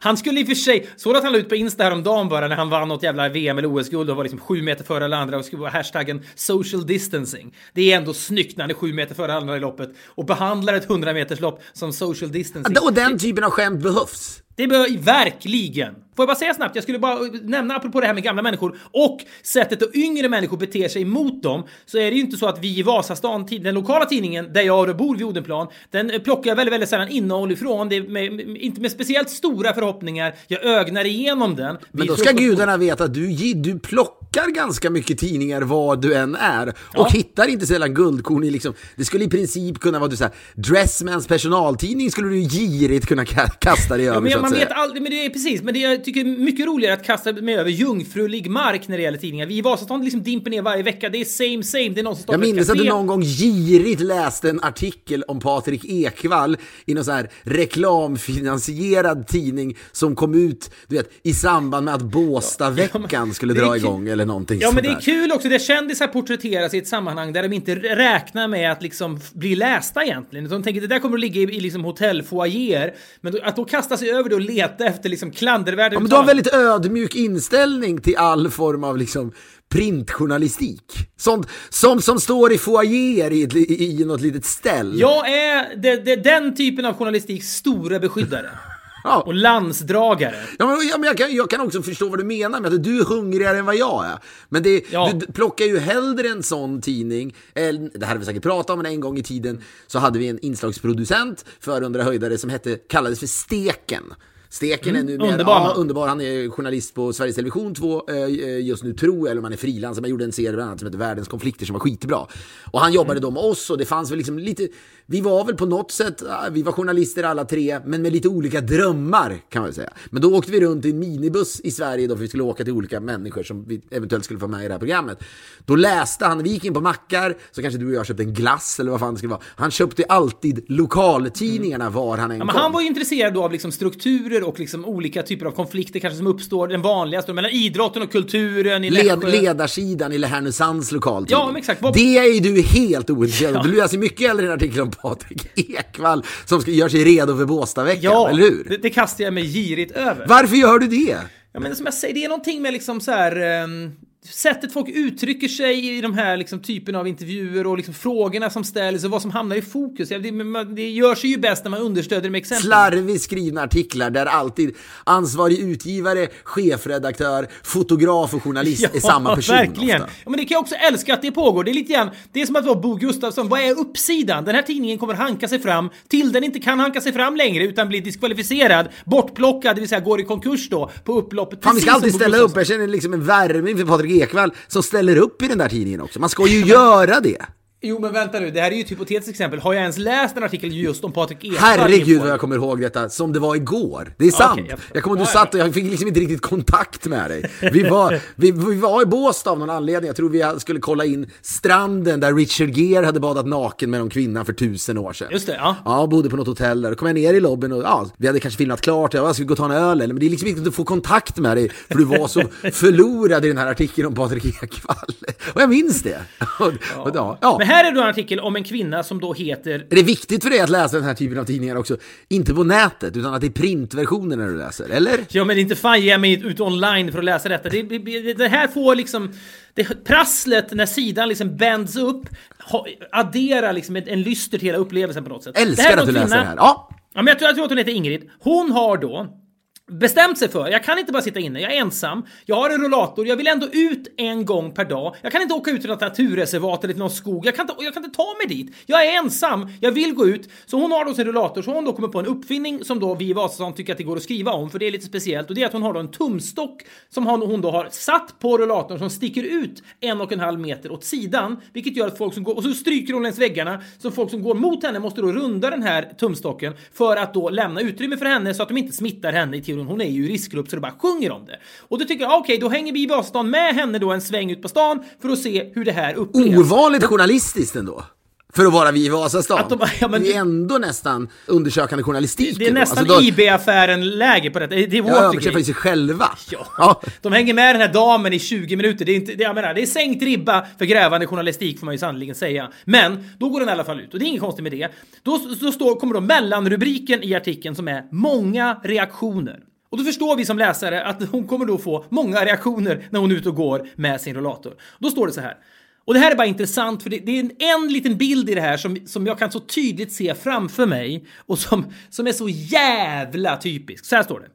han skulle i och för sig... Såg att han la ut på Insta häromdagen bara när han vann något jävla VM eller OS-guld och var liksom sju meter före alla andra och skulle vara hashtaggen social distancing. Det är ändå snyggt när han är sju meter före alla andra i loppet och behandlar ett 100 meters lopp som social distancing. Och den typen av skämt behövs. Det behöver verkligen. Får jag bara säga snabbt, jag skulle bara nämna apropå det här med gamla människor och sättet att yngre människor beter sig mot dem, så är det ju inte så att vi i Vasastan, den lokala tidningen där jag bor vid Odenplan, den plockar väldigt, väldigt sällan innehåll ifrån. Det med, inte med speciellt stora förhoppningar. Jag ögnar igenom den. Men då ska gudarna veta att du, du plockar ganska mycket tidningar var du än är och ja. hittar inte sällan guldkorn i liksom, det skulle i princip kunna vara du säger Dressmans personaltidning skulle du girigt kunna kasta dig över ja, man vet aldrig, men det är precis, men det jag tycker är mycket roligare att kasta mig över jungfrulig mark när det gäller tidningar. Vi i Vasastan liksom dimper ner varje vecka, det är same same, det är någon som Jag minns att du någon gång girigt läste en artikel om Patrik Ekwall i någon sån här reklamfinansierad tidning som kom ut, du vet, i samband med att Båstadveckan ja, skulle dra igång eller någonting Ja, men det är kul också, det kändisar porträtteras i ett sammanhang där de inte räknar med att liksom bli lästa egentligen. De tänker att det där kommer att ligga i, i liksom hotellfoajéer, men att då kasta sig över det och leta efter liksom klandervärda ja, men Du har en väldigt ödmjuk inställning till all form av liksom printjournalistik. Sånt som, som står i foajéer i, i, i något litet ställ. Jag är det, det, den typen av journalistik stora beskyddare. Ja. Och landsdragare. Ja, men, ja, men jag, kan, jag kan också förstå vad du menar med att du är hungrigare än vad jag är. Men det, ja. du plockar ju hellre en sån tidning, eller, det här har vi säkert pratat om, men en gång i tiden så hade vi en inslagsproducent för Under höjdare som hette, kallades för Steken. Steken mm, är numera underbar. Ja, underbar. Han är journalist på Sveriges Television 2 eh, just nu, tror jag, eller om han är frilans. Man gjorde en serie bland annat som heter Världens konflikter som var skitbra. Och han jobbade mm. då med oss och det fanns väl liksom lite vi var väl på något sätt, vi var journalister alla tre, men med lite olika drömmar kan man säga. Men då åkte vi runt i en minibuss i Sverige då för vi skulle åka till olika människor som vi eventuellt skulle få med i det här programmet. Då läste han, vi gick in på mackar, så kanske du och jag köpte en glass eller vad fan det skulle vara. Han köpte alltid lokaltidningarna mm. var han än ja, men kom. Han var ju intresserad då av liksom strukturer och liksom olika typer av konflikter kanske som uppstår, den vanligaste, mellan idrotten och kulturen i Led, Ledarsidan i Härnösands lokaltidning. Ja, men exakt. Vad... Det är ju du helt ointresserad av. Ja. Du läser mycket hellre en artikel om Patrik Ekwall som ska, gör sig redo för Båstadveckan, ja, eller hur? Det, det kastar jag mig girigt över. Varför gör du det? Ja, men som jag säger, det är någonting med liksom så här... Um sättet folk uttrycker sig i de här liksom, typen av intervjuer och liksom, frågorna som ställs och vad som hamnar i fokus. Det, det gör sig ju bäst när man understöder med exempel. Slarvigt skrivna artiklar där alltid ansvarig utgivare, chefredaktör, fotograf och journalist ja, är samma person. Verkligen. Ofta. Ja, men det kan jag också älska att det pågår. Det är lite grann, det är som att vara Bo Gustafsson. Vad är uppsidan? Den här tidningen kommer hanka sig fram till den inte kan hanka sig fram längre utan blir diskvalificerad, bortplockad, det vill säga går i konkurs då på upploppet. Fan, vi ska alltid ställa upp. Jag känner liksom en värme inför Patrik Ekwall som ställer upp i den där tidningen också. Man ska ju göra det. Jo men vänta nu, det här är ju ett hypotetiskt exempel. Har jag ens läst en artikel just om Patrik Ekwall? Herregud vad jag kommer ihåg detta, som det var igår. Det är sant. Okay, jag, jag kommer ihåg du satt och jag fick liksom inte riktigt kontakt med dig. Vi var, vi, vi var i Båstad av någon anledning. Jag tror vi skulle kolla in stranden där Richard Gere hade badat naken med någon kvinna för tusen år sedan. Just det, ja. Ja, bodde på något hotell där. Då kom jag ner i lobbyn och ja, vi hade kanske filmat klart. Jag skulle gå och ta en öl men det är liksom viktigt att få kontakt med dig för du var så förlorad i den här artikeln om Patrik Ekwall. Och jag minns det. Och, ja. ja. Här är då en artikel om en kvinna som då heter... Är det viktigt för dig att läsa den här typen av tidningar också? Inte på nätet, utan att det är printversioner när du läser, eller? Ja, men inte fan ger jag mig ut online för att läsa detta. Det, det, det här får liksom... Det, prasslet när sidan liksom bänds upp adderar liksom en, en lyster till hela upplevelsen på något sätt. Älskar att du läser det här. Ja. Ja, men jag tror, jag tror att hon heter Ingrid. Hon har då bestämt sig för, jag kan inte bara sitta inne, jag är ensam, jag har en rullator, jag vill ändå ut en gång per dag. Jag kan inte åka ut till något naturreservat eller till någon skog, jag kan, inte, jag kan inte ta mig dit. Jag är ensam, jag vill gå ut. Så hon har då sin rullator, så hon då kommer på en uppfinning som då vi i Vasastan tycker att det går att skriva om, för det är lite speciellt. Och det är att hon har då en tumstock som hon då har satt på rullatorn, som sticker ut en och en halv meter åt sidan, vilket gör att folk som går, och så stryker hon längs väggarna, så folk som går mot henne måste då runda den här tumstocken för att då lämna utrymme för henne så att de inte smittar henne i teorin. Hon är ju i riskgrupp så det bara sjunger om det. Och då tycker jag, okej, okay, då hänger vi i Vasastan med henne då en sväng ut på stan för att se hur det här upplevs. Ovanligt journalistiskt ändå. För att vara vi i Vasastan. De, ja, men, det är ändå nästan undersökande journalistik. Det är nästan alltså, IB-affären-läge på detta. Det är Watergate. Ja, de träffar sig själva. Ja. ja. De hänger med den här damen i 20 minuter. Det är, inte, det, jag menar, det är sänkt ribba för grävande journalistik får man ju sannoliken säga. Men då går den i alla fall ut och det är inget konstigt med det. Då, då står, kommer då mellanrubriken i artikeln som är “Många reaktioner”. Och då förstår vi som läsare att hon kommer då få många reaktioner när hon är ute och går med sin rollator. Då står det så här. Och det här är bara intressant för det, det är en, en, liten bild i det här som, som jag kan så tydligt se framför mig och som, som är så jävla typisk. Så här står det.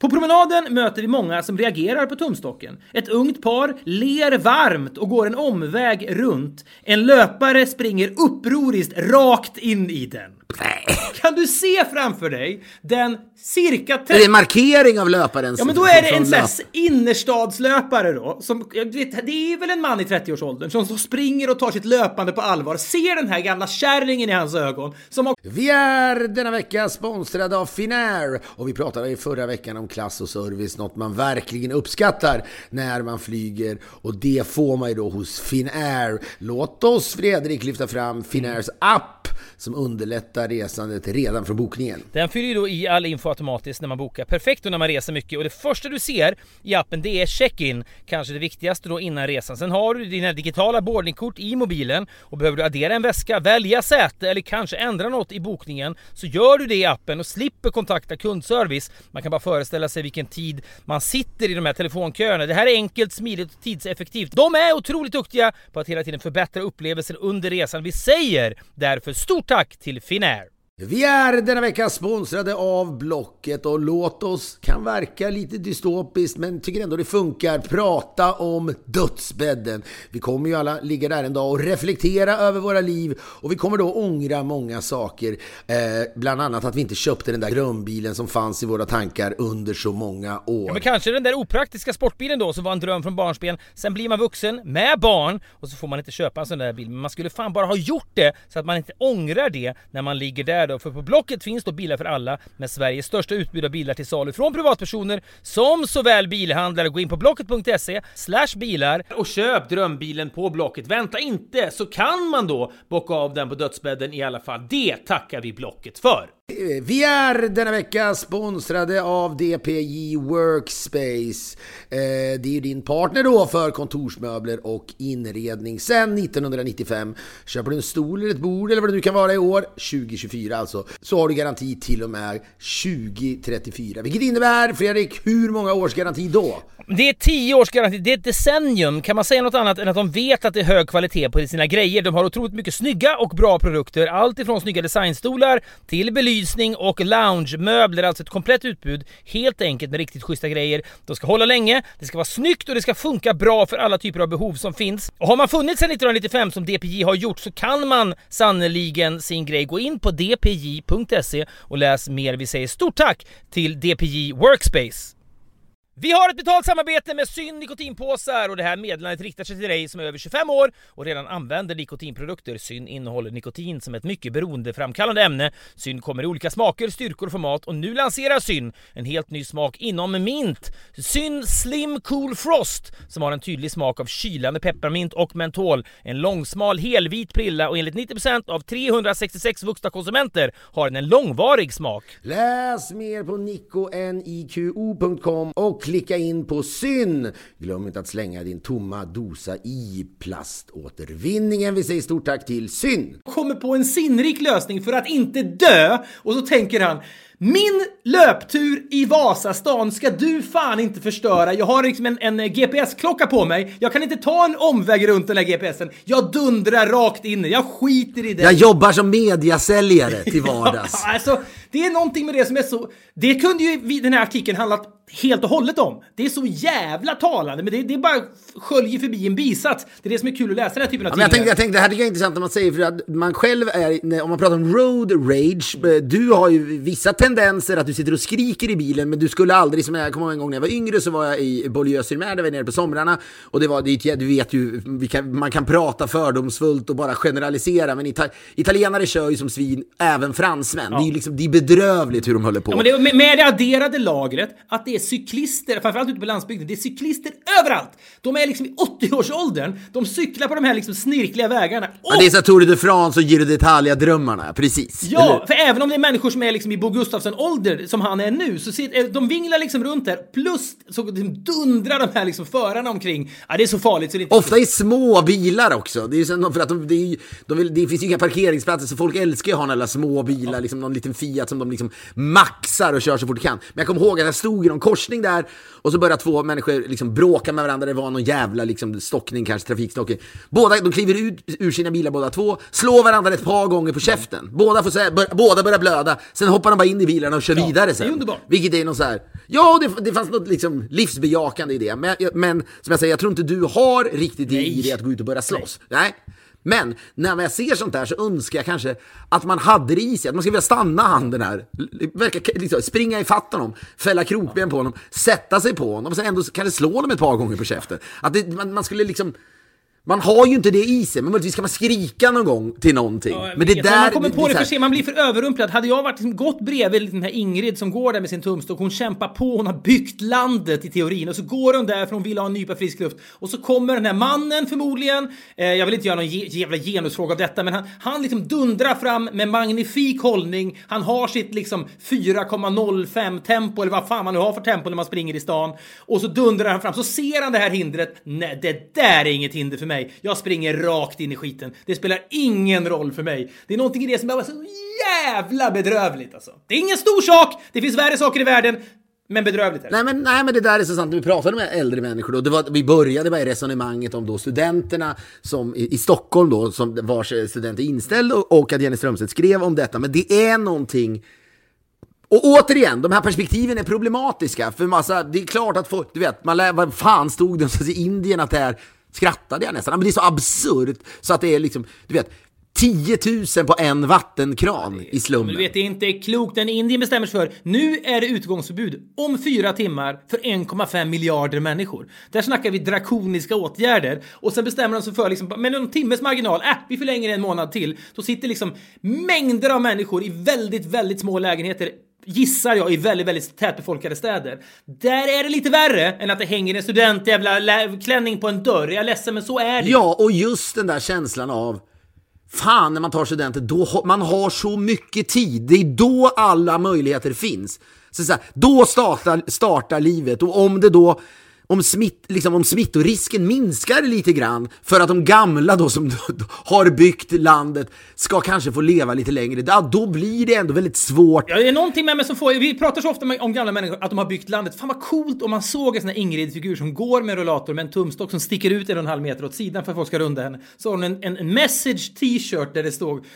På promenaden möter vi många som reagerar på tumstocken. Ett ungt par ler varmt och går en omväg runt. En löpare springer upproriskt rakt in i den. Kan du se framför dig den cirka... Är det en markering av löparen? Ja, men då är det en sån innerstadslöpare då. Som, vet, det är väl en man i 30-årsåldern som så springer och tar sitt löpande på allvar. Ser den här gamla kärringen i hans ögon. Som har... Vi är denna vecka sponsrade av Finnair och vi pratade i förra veckan om klass och service, något man verkligen uppskattar när man flyger och det får man ju då hos Finnair. Låt oss Fredrik lyfta fram Finnairs app som underlättar resandet redan från bokningen. Den fyller ju då i all info automatiskt när man bokar. Perfekt när man reser mycket och det första du ser i appen det är check-in. Kanske det viktigaste då innan resan. Sen har du dina digitala boardingkort i mobilen och behöver du addera en väska, välja säte eller kanske ändra något i bokningen så gör du det i appen och slipper kontakta kundservice. Man kan bara föreställa sig vilken tid man sitter i de här telefonköerna. Det här är enkelt, smidigt och tidseffektivt. De är otroligt duktiga på att hela tiden förbättra upplevelsen under resan. Vi säger därför stort tack till Finnair! Vi är denna vecka sponsrade av Blocket och låt oss, kan verka lite dystopiskt men tycker ändå det funkar, prata om dödsbädden. Vi kommer ju alla ligga där en dag och reflektera över våra liv och vi kommer då ångra många saker. Eh, bland annat att vi inte köpte den där drömbilen som fanns i våra tankar under så många år. Ja, men kanske den där opraktiska sportbilen då som var en dröm från barnsben. Sen blir man vuxen med barn och så får man inte köpa en sån där bil. Men man skulle fan bara ha gjort det så att man inte ångrar det när man ligger där då. För på Blocket finns då bilar för alla med Sveriges största utbud av bilar till salu från privatpersoner som såväl bilhandlare. Gå in på blocket.se slash bilar och köp drömbilen på Blocket. Vänta inte så kan man då bocka av den på dödsbädden i alla fall. Det tackar vi Blocket för! Eh, vi är denna vecka sponsrade av DPJ Workspace. Eh, det är ju din partner då för kontorsmöbler och inredning sedan 1995. Köper du en stol eller ett bord eller vad det nu kan vara i år, 2024 alltså, så har du garanti till och med 2034. Vilket innebär, Fredrik, hur många års garanti då? Det är 10 års garanti, det är ett decennium. Kan man säga något annat än att de vet att det är hög kvalitet på sina grejer? De har otroligt mycket snygga och bra produkter. Allt ifrån snygga designstolar till belysning och loungemöbler. Alltså ett komplett utbud. Helt enkelt med riktigt schyssta grejer. De ska hålla länge, det ska vara snyggt och det ska funka bra för alla typer av behov som finns. Och har man funnits sedan 1995 som DPJ har gjort så kan man sannoliken sin grej. Gå in på dpj.se och läs mer. Vi säger stort tack till DPJ Workspace. Vi har ett betalt samarbete med Syn nikotinpåsar och det här meddelandet riktar sig till dig som är över 25 år och redan använder nikotinprodukter. Syn innehåller nikotin som ett mycket beroendeframkallande ämne. Syn kommer i olika smaker, styrkor och format och nu lanserar Syn en helt ny smak inom mint. Syn Slim Cool Frost som har en tydlig smak av kylande pepparmint och mentol. En långsmal helvit prilla och enligt 90% av 366 vuxna konsumenter har den en långvarig smak. Läs mer på nikoniko.com och klicka in på syn. Glöm inte att slänga din tomma dosa i plaståtervinningen. Vi säger stort tack till syn. Kommer på en sinnrik lösning för att inte dö och så tänker han min löptur i Vasastan ska du fan inte förstöra. Jag har liksom en, en GPS-klocka på mig. Jag kan inte ta en omväg runt den här GPSen. Jag dundrar rakt in Jag skiter i det. Jag jobbar som mediasäljare till vardags. ja, alltså, det är någonting med det som är så... Det kunde ju den här artikeln handlat helt och hållet om. Det är så jävla talande, men det, det är bara sköljer förbi en bisats. Det är det som är kul att läsa den här typen av ja, men jag tänkte, jag tänkte, det här tycker jag är intressant när man säger, för att man själv är, om man pratar om road rage, eh, du har ju vissa tendenser att du sitter och skriker i bilen, men du skulle aldrig, som jag kommer ihåg en gång när jag var yngre så var jag i Beaulieu-sur-Mer, där vi nere på somrarna, och det var dit, du vet ju, kan, man kan prata fördomsfullt och bara generalisera, men ita, italienare kör ju som svin, även fransmän. Ja. Det är ju liksom, det är bedrövligt hur de håller på. Ja, men det, med, med det adderade lagret, att det är cyklister, framförallt ute på landsbygden, det är cyklister överallt! De är liksom i 80-årsåldern, de cyklar på de här liksom snirkliga vägarna. Och... Ja, det är så Tour de France och Giro d'Italia-drömmarna, precis. Ja, Eller? för även om det är människor som är liksom i Bo Alltså Gustafsson-ålder, som han är nu, så sitter, eh, de vinglar liksom runt där, plus så dundrar de här liksom förarna omkring. Ja, det är så farligt så det inte Ofta i små bilar också. Det är sen, för att de, de, de vill, det finns ju inga parkeringsplatser, så folk älskar ju att ha några små bilar, liksom någon liten Fiat som de liksom maxar och kör så fort de kan. Men jag kommer ihåg att jag stod i någon korsning där och så började två människor liksom bråka med varandra. Det var någon jävla liksom stockning, kanske trafikstockning. Båda, de kliver ut ur sina bilar båda två, slår varandra ett par gånger på käften. Båda, får bör, båda börjar blöda, sen hoppar de bara in i bilen bilarna och kör ja, vidare sen. Det är underbart. Vilket är något så här, ja det, det fanns något liksom livsbejakande i det. Men, men som jag säger, jag tror inte du har riktigt det i dig att gå ut och börja slåss. Nej. Nej. Men när jag ser sånt där så önskar jag kanske att man hade det i sig, att man skulle vilja stanna handen här, liksom, springa i fatt honom, fälla krokben på honom, sätta sig på honom och sen ändå kanske slå honom ett par gånger på käften. Att det, man, man skulle liksom man har ju inte det i sig, men möjligtvis kan man skrika någon gång till någonting. Ja, men det där... Man kommer på det, det för sent, man blir för överrumplad. Hade jag varit liksom, gått bredvid den här Ingrid som går där med sin tumstock, hon kämpar på, hon har byggt landet i teorin och så går hon där för hon vill ha en nypa frisk luft. Och så kommer den här mannen förmodligen, eh, jag vill inte göra någon jävla genusfråga av detta, men han, han liksom dundrar fram med magnifik hållning. Han har sitt liksom 4,05 tempo, eller vad fan man nu har för tempo när man springer i stan. Och så dundrar han fram, så ser han det här hindret. Nej, det där är inget hinder för mig mig. Jag springer rakt in i skiten. Det spelar ingen roll för mig. Det är någonting i det som är så jävla bedrövligt alltså. Det är ingen stor sak. Det finns värre saker i världen. Men bedrövligt är det. Nej men, nej men det där är så sant. När vi pratade med äldre människor då, det var, vi började med resonemanget om då studenterna som i, i Stockholm då, som vars student är inställd och, och att Jenny Strömstedt skrev om detta. Men det är någonting och återigen, de här perspektiven är problematiska. För massa, det är klart att folk, du vet, man lär, vad fan stod det i Indien att det är skrattade jag nästan. Men det är så absurt så att det är liksom, du vet, 10 000 på en vattenkran i slummen. Men du vet, det är inte klokt. Den Indien bestämmer sig för nu är det utgångsförbud om fyra timmar för 1,5 miljarder människor. Där snackar vi drakoniska åtgärder och sen bestämmer de sig för liksom, med någon timmes marginal, äh, vi förlänger en månad till. Då sitter liksom mängder av människor i väldigt, väldigt små lägenheter gissar jag, i väldigt, väldigt tätbefolkade städer. Där är det lite värre än att det hänger en studentjävla klänning på en dörr. Jag är ledsen, men så är det. Ja, och just den där känslan av Fan, när man tar studenten, då man har så mycket tid. Det är då alla möjligheter finns. Så, så här, då startar, startar livet och om det då om, smitt, liksom, om smittorisken minskar lite grann för att de gamla då som har byggt landet ska kanske få leva lite längre, ja, då blir det ändå väldigt svårt. Ja, det är någonting med mig som får, vi pratar så ofta om gamla människor, att de har byggt landet. Fan vad coolt om man såg en sån här Ingrid-figur som går med rullator med en tumstock som sticker ut en och en halv meter åt sidan för att folk ska runda henne. Så har hon en, en, en message t-shirt där det stod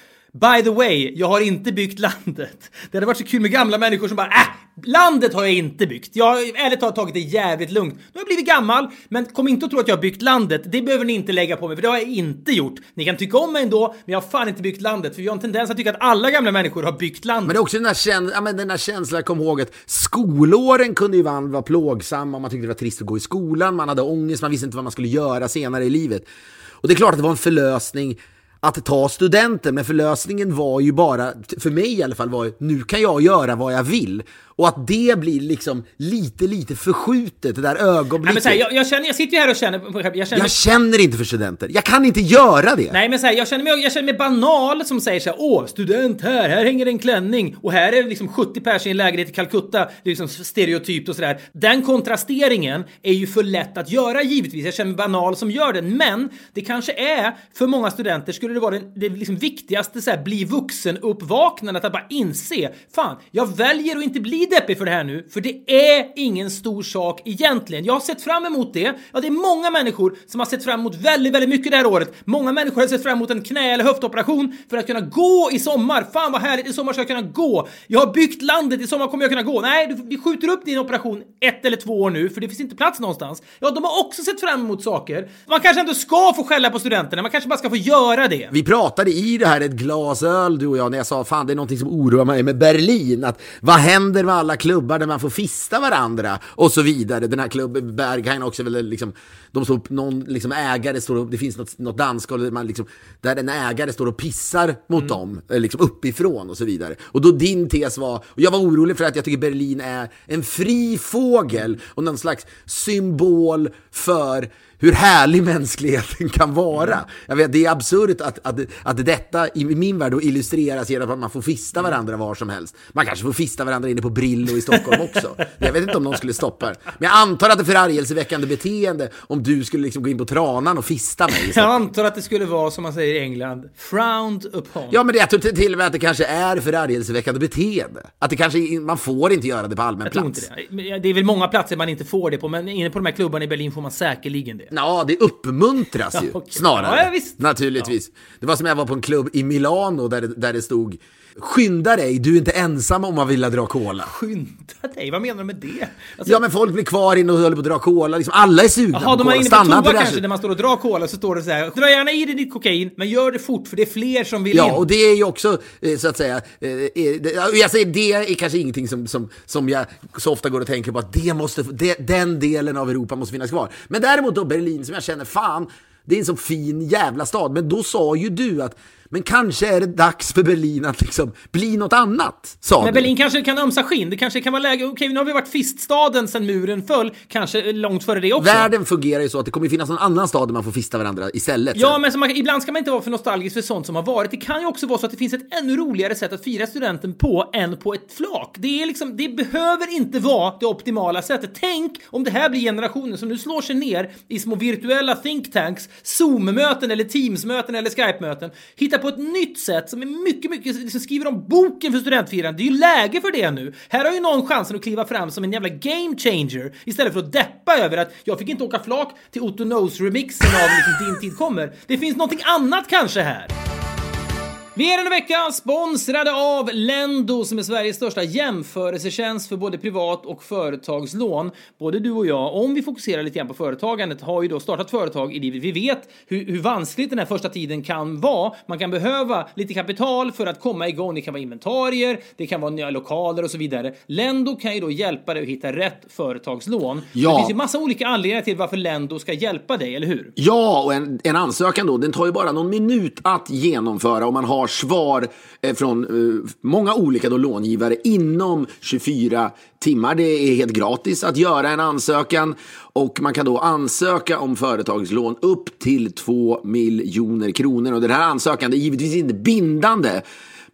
By the way, jag har inte byggt landet. Det hade varit så kul med gamla människor som bara äh, landet har jag inte byggt. Jag har ärligt talat tagit det jävligt lugnt. Nu har jag blivit gammal, men kom inte att tro att jag har byggt landet. Det behöver ni inte lägga på mig, för det har jag inte gjort. Ni kan tycka om mig ändå, men jag har fan inte byggt landet. För vi har en tendens att tycka att alla gamla människor har byggt landet. Men det är också den här, käns ja, men den här känslan, jag kom ihåg att skolåren kunde ju vara plågsamma, man tyckte det var trist att gå i skolan, man hade ångest, man visste inte vad man skulle göra senare i livet. Och det är klart att det var en förlösning att ta studenten, men förlösningen var ju bara, för mig i alla fall, var ju, nu kan jag göra vad jag vill. Och att det blir liksom lite, lite förskjutet, det där ögonblicket. Nej, men så här, jag, jag, känner, jag sitter ju här och känner... Jag känner, jag känner inte för studenter. Jag kan inte göra det. Nej, men så här, jag, känner mig, jag känner mig banal som säger så här, åh, student här, här hänger en klänning och här är liksom 70 personer i en lägenhet i Calcutta. Det är liksom stereotypt och sådär. Den kontrasteringen är ju för lätt att göra givetvis. Jag känner mig banal som gör den, men det kanske är för många studenter skulle det vara det, det liksom viktigaste så här, bli vuxen-uppvaknandet att bara inse fan, jag väljer att inte bli deppig för det här nu, för det är ingen stor sak egentligen. Jag har sett fram emot det. Ja, det är många människor som har sett fram emot väldigt, väldigt mycket det här året. Många människor har sett fram emot en knä eller höftoperation för att kunna gå i sommar. Fan vad härligt, i sommar ska jag kunna gå. Jag har byggt landet, i sommar kommer jag kunna gå. Nej, vi skjuter upp din operation ett eller två år nu, för det finns inte plats någonstans. Ja, de har också sett fram emot saker. Man kanske ändå ska få skälla på studenterna, man kanske bara ska få göra det. Vi pratade i det här ett glas öl, du och jag, när jag sa fan det är någonting som oroar mig med Berlin. Att vad händer med alla klubbar där man får fista varandra och så vidare. Den här klubben, Berghain också, väl liksom, de står, någon liksom ägare står och, det finns något, något dansgolv där, man liksom, där en ägare står och pissar mot mm. dem, eh, liksom uppifrån och så vidare. Och då din tes var, och jag var orolig för att jag tycker Berlin är en fri fågel och någon slags symbol för hur härlig mänskligheten kan vara. Jag vet, det är absurt att, att, att detta i min värld illustreras genom att man får fista varandra var som helst. Man kanske får fista varandra inne på Brillo i Stockholm också. Jag vet inte om någon skulle stoppa det. Men jag antar att det är förargelseväckande beteende om du skulle liksom gå in på Tranan och fista mig. Jag antar att det skulle vara som man säger i England, frowned upon. Ja, men det, jag tror till och med att det kanske är förargelseväckande beteende. Att det kanske, man får inte göra det på allmän plats. Det. det är väl många platser man inte får det på, men inne på de här klubbarna i Berlin får man säkerligen det. Ja, det uppmuntras ju okay. snarare. Ja. Naturligtvis. Ja. Det var som jag var på en klubb i Milano där det, där det stod Skynda dig, du är inte ensam om man vill dra cola. Skynda dig? Vad menar du med det? Alltså... Ja, men folk blir kvar inne och håller på att dra cola. Liksom, alla är sugna Jaha, på de är inne på toa kanske, när man står och drar cola så står det så här. Dra gärna i dig ditt kokain, men gör det fort för det är fler som vill ja, in. Ja, och det är ju också, eh, så att säga, eh, jag säger det är kanske ingenting som, som, som jag så ofta går och tänker på att det måste, det, den delen av Europa måste finnas kvar. Men däremot då Berlin som jag känner, fan, det är en så fin jävla stad. Men då sa ju du att men kanske är det dags för Berlin att liksom bli något annat, sa Men Berlin kanske kan ömsa skinn. Det kanske kan vara läge... Okej, nu har vi varit fiststaden sedan muren föll. Kanske långt före det också. Världen fungerar ju så att det kommer finnas någon annan stad där man får fista varandra istället. Ja, men man, ibland ska man inte vara för nostalgisk för sånt som har varit. Det kan ju också vara så att det finns ett ännu roligare sätt att fira studenten på än på ett flak. Det är liksom, det behöver inte vara det optimala sättet. Tänk om det här blir generationen som nu slår sig ner i små virtuella think tanks, Zoom-möten eller Teams-möten eller Skype-möten. Hitta hitta på ett nytt sätt som är mycket, mycket, liksom skriver om boken för studentfirande. Det är ju läge för det nu. Här har ju någon chansen att kliva fram som en jävla game changer istället för att deppa över att jag fick inte åka flak till Otto Knows-remixen av liksom Din tid kommer. Det finns någonting annat kanske här. Vi är denna vecka sponsrade av Lendo som är Sveriges största jämförelsetjänst för både privat och företagslån. Både du och jag, om vi fokuserar lite grann på företagandet, har ju då startat företag i livet. Vi vet hur, hur vanskligt den här första tiden kan vara. Man kan behöva lite kapital för att komma igång. Det kan vara inventarier, det kan vara nya lokaler och så vidare. Lendo kan ju då hjälpa dig att hitta rätt företagslån. Ja. Det finns ju massa olika anledningar till varför Lendo ska hjälpa dig, eller hur? Ja, och en, en ansökan då, den tar ju bara någon minut att genomföra om man har har svar eh, från eh, många olika då långivare inom 24 timmar. Det är helt gratis att göra en ansökan och man kan då ansöka om företagslån upp till 2 miljoner kronor. Och den här ansökan är givetvis inte bindande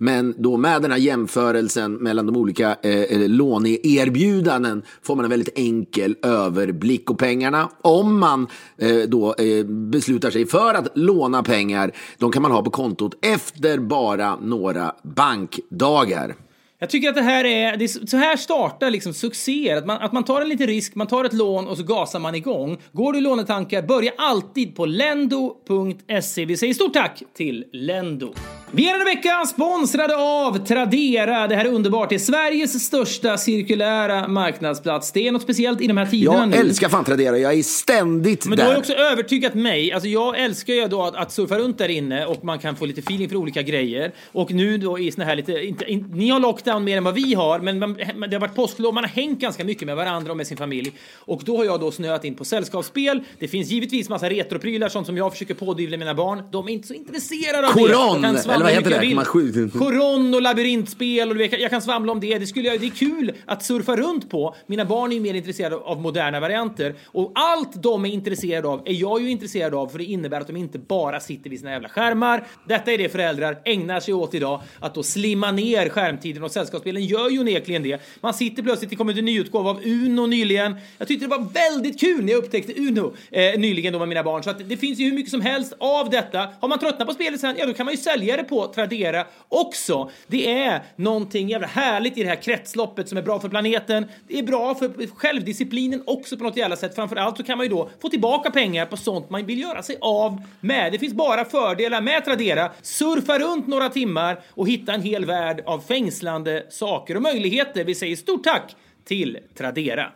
men då med den här jämförelsen mellan de olika eh, eh, låneerbjudanden får man en väldigt enkel överblick. Och pengarna, om man eh, då eh, beslutar sig för att låna pengar, de kan man ha på kontot efter bara några bankdagar. Jag tycker att det här är, det är så här startar liksom succéer. Att man, att man tar en liten risk, man tar ett lån och så gasar man igång. Går du i lånetankar, börja alltid på lendo.se. Vi säger stort tack till Lendo. Vi är denna vecka sponsrade av Tradera. Det här är underbart. Det är Sveriges största cirkulära marknadsplats. Det är något speciellt i de här tiderna Jag nu. älskar fan Tradera. Jag är ständigt Men där. Men du har också övertygat mig. Alltså jag älskar ju då att, att surfa runt där inne och man kan få lite feeling för olika grejer. Och nu då i såna här lite, inte, in, ni har lockdown mer än vad vi har, men man, det har varit påsklov. Man har hängt ganska mycket med varandra och med sin familj. Och då har jag då snöat in på sällskapsspel. Det finns givetvis massa retroprylar, sånt som jag försöker pådyvla mina barn. De är inte så intresserade av Koran, det. Eller vad heter det? Man skjuter. Choron och labyrintspel och jag kan svamla om det. Det, skulle jag, det är kul att surfa runt på. Mina barn är ju mer intresserade av moderna varianter och allt de är intresserade av är jag ju intresserad av för det innebär att de inte bara sitter vid sina jävla skärmar. Detta är det föräldrar ägnar sig åt idag, att då slimma ner skärmtiden och sällskapsspelen gör ju onekligen det. Man sitter plötsligt, det kommer en ny utgåva av Uno nyligen. Jag tyckte det var väldigt kul när jag upptäckte Uno eh, nyligen då med mina barn så att det finns ju hur mycket som helst av detta. Har man tröttnat på spelet sen, ja då kan man ju sälja det på Tradera också. Det är någonting jävla härligt i det här kretsloppet som är bra för planeten. Det är bra för självdisciplinen också på något jävla sätt. Framförallt så kan man ju då få tillbaka pengar på sånt man vill göra sig av med. Det finns bara fördelar med Tradera. Surfa runt några timmar och hitta en hel värld av fängslande saker och möjligheter. Vi säger stort tack till Tradera.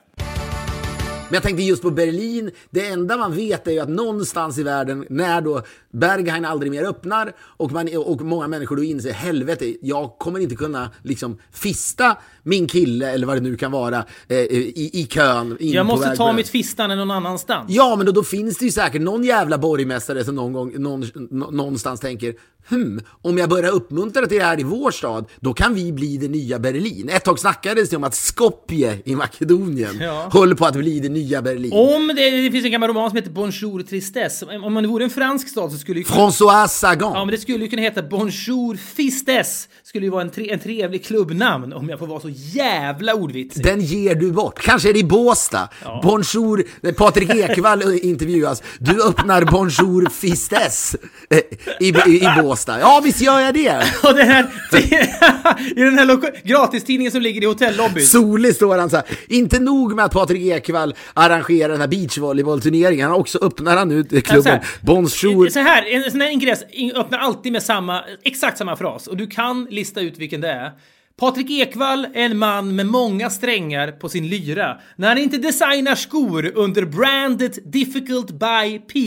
Men jag tänkte just på Berlin, det enda man vet är ju att någonstans i världen, när då Berghain aldrig mer öppnar och, man, och många människor då inser helvete, jag kommer inte kunna liksom fista min kille eller vad det nu kan vara eh, i, i kön. In jag måste ta mitt fistande någon annanstans. Ja, men då, då finns det ju säkert någon jävla borgmästare som någon gång, någon, någonstans tänker hmm, om jag börjar uppmuntra till det här i vår stad, då kan vi bli det nya Berlin. Ett tag snackades det om att Skopje i Makedonien ja. håller på att bli det nya Berlin. Om det, det finns en gammal roman som heter Bonjour Tristesse. Om man vore en fransk stad så skulle ju... François Sagan. Ja, men det skulle ju kunna heta Bonjour Fistes. Skulle ju vara en, tre, en trevlig klubbnamn om jag får vara så jävla ordvitsig. Den ger du bort. Kanske är det i Båstad. Ja. Bonjour, Patrik Ekwall intervjuas. Du öppnar Bonjour Fistes eh, i, i, i Båstad. Ja, visst gör jag det. Och den här, I den här gratistidningen som ligger i hotellobbyn. Solig står han så här. Inte nog med att Patrik Ekwall arrangerar den här beachvolleybollturneringen. Han också öppnar han ut klubben Bonjour. Så här, en sån här ingress öppnar alltid med samma, exakt samma fras. Och du kan lista ut vilken det är. Patrik Ekwall är en man med många strängar på sin lyra. När han inte designar skor under brandet Difficult by P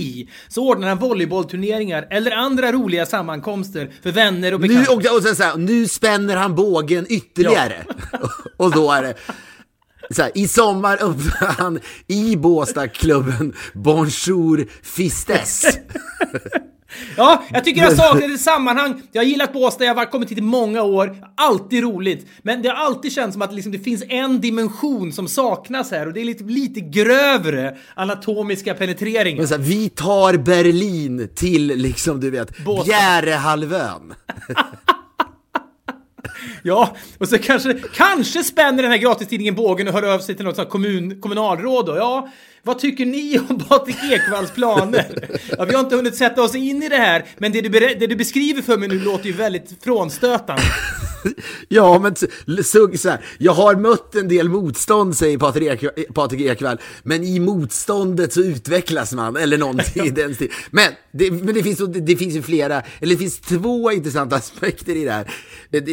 så ordnar han volleybollturneringar eller andra roliga sammankomster för vänner och bekanta. Nu, och, och sen så här, nu spänner han bågen ytterligare. Ja. och då är det så här, I sommar öppnar han i Båstadklubben Bonjour Fistes. Ja, jag tycker jag saknar ett sammanhang. Jag har gillat Båstad, jag har kommit hit i många år. Alltid roligt. Men det har alltid känts som att liksom det finns en dimension som saknas här och det är lite, lite grövre anatomiska penetreringar. Här, vi tar Berlin till liksom, du vet, Bjärehalvön. Ja, och så kanske, kanske spänner den här gratistidningen bågen och hör över sig till något sånt kommun, kommunalråd då. Ja, vad tycker ni om Patrik Ekvalls planer? Ja, vi har inte hunnit sätta oss in i det här, men det du, det du beskriver för mig nu låter ju väldigt frånstötande. ja, men så, så här, jag har mött en del motstånd, säger Patrik, Ek, Patrik Ekwall, men i motståndet så utvecklas man, eller någonting i den stilen. Men, det, men det, finns, det, finns ju flera, eller det finns två intressanta aspekter i det här.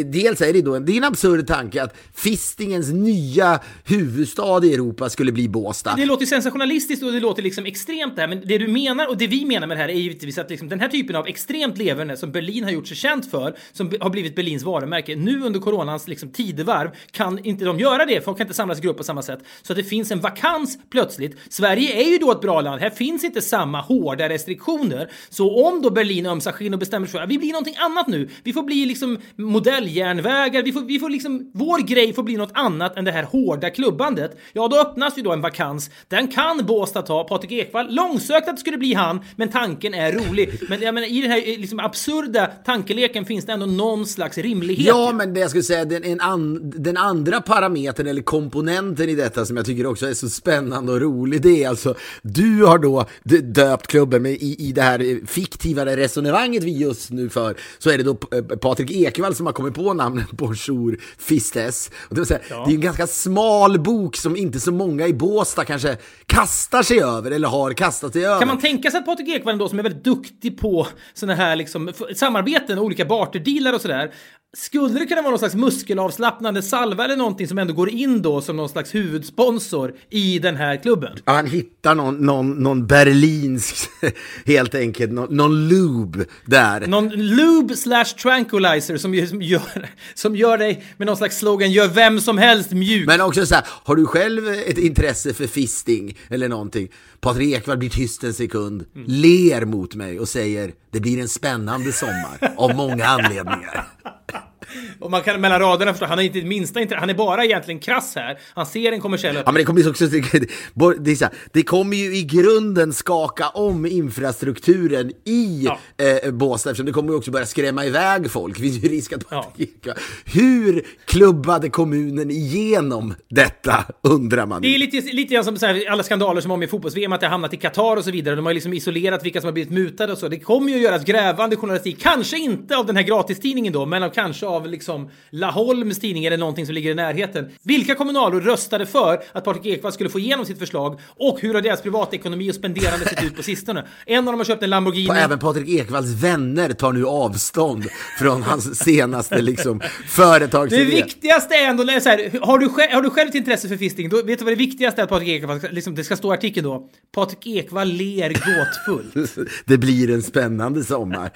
Dels är det då, det är en absurd tanke att fistingens nya huvudstad i Europa skulle bli Båstad. Det låter sensationalistiskt och det låter liksom extremt det här, men det du menar och det vi menar med det här är givetvis att liksom den här typen av extremt leverne som Berlin har gjort sig känt för, som har blivit Berlins varumärke, nu under coronans liksom tidevarv kan inte de göra det. Folk kan inte samlas i grupp på samma sätt. Så att det finns en vakans plötsligt. Sverige är ju då ett bra land. Här finns inte samma hårda restriktioner. Så om då Berlin ömsar skinn och bestämmer sig för att vi blir någonting annat nu. Vi får bli liksom modelljärnvägar. Vi får, vi får liksom, vår grej får bli något annat än det här hårda klubbandet. Ja, då öppnas ju då en vakans. Den kan Båstad ta. Patrik Ekwall, långsökt att det skulle bli han, men tanken är rolig. Men jag menar, i den här liksom absurda tankeleken finns det ändå någon slags rimlighet. Ja, men det jag skulle säga, den, an, den andra parametern eller komponenten i detta som jag tycker också är så spännande och rolig, det är alltså, du har då döpt klubben med i, i det här fiktiva resonemanget vi just nu för, så är det då eh, Patrik Ekwall som har kommit på namnet Bonjour Fistes. Och det, säga, ja. det är en ganska smal bok som inte så många i Båstad kanske kastar sig över eller har kastat sig över. Kan man tänka sig att Patrik Ekwall då som är väldigt duktig på sådana här liksom samarbeten och olika barterdealar och sådär Skulle det kunna vara någon slags muskelavslappnande salva eller någonting som ändå går in då som någon slags huvudsponsor i den här klubben? Ja, han hittar någon, någon, någon berlinsk, helt enkelt, någon, någon lube där. Någon lube slash tranquilizer som, som, gör, som gör dig med någon slags slogan gör vem som helst mjuk. Men också så här, har du själv ett intresse för fisting eller någonting? Patrik Ekwall blir tyst en sekund, mm. ler mot mig och säger det blir en spännande sommar av många anledningar. Och man kan mellan raderna förstå, han är inte minsta inte, han är bara egentligen krass här. Han ser en kommersiell Ja men det kommer också, det, är så här, det kommer ju i grunden skaka om infrastrukturen i ja. eh, Båstad eftersom det kommer ju också börja skrämma iväg folk. Det finns ju risk att ja. Hur klubbade kommunen igenom detta undrar man. Det är lite, lite grann som så här, alla skandaler som har med fotbolls-VM, att det har hamnat i Qatar och så vidare. De har liksom isolerat vilka som har blivit mutade och så. Det kommer ju att göras grävande journalistik, kanske inte av den här gratistidningen då, men av, kanske av liksom Laholms tidning eller någonting som ligger i närheten. Vilka kommunalråd röstade för att Patrik Ekwall skulle få igenom sitt förslag och hur har deras privatekonomi och spenderande sett ut på sistone? En av dem har köpt en Lamborghini. Även Patrik Ekwalls vänner tar nu avstånd från hans senaste liksom företagsidé. Det viktigaste är ändå, så här, har, du själv, har du själv ett intresse för fisting, då vet du vad det viktigaste är att Patrik Ekwall, liksom, det ska stå i artikeln då, Patrik Ekwall ler gåtfullt. det blir en spännande sommar.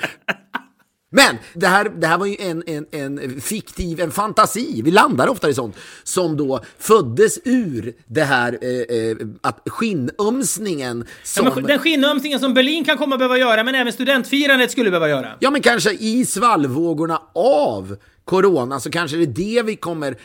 Men det här, det här var ju en, en, en fiktiv, en fantasi, vi landar ofta i sånt, som då föddes ur det här eh, eh, att skinnömsningen som... Ja, den skinnömsningen som Berlin kan komma behöva göra, men även studentfirandet skulle behöva göra. Ja, men kanske i svallvågorna av corona så kanske det är det vi kommer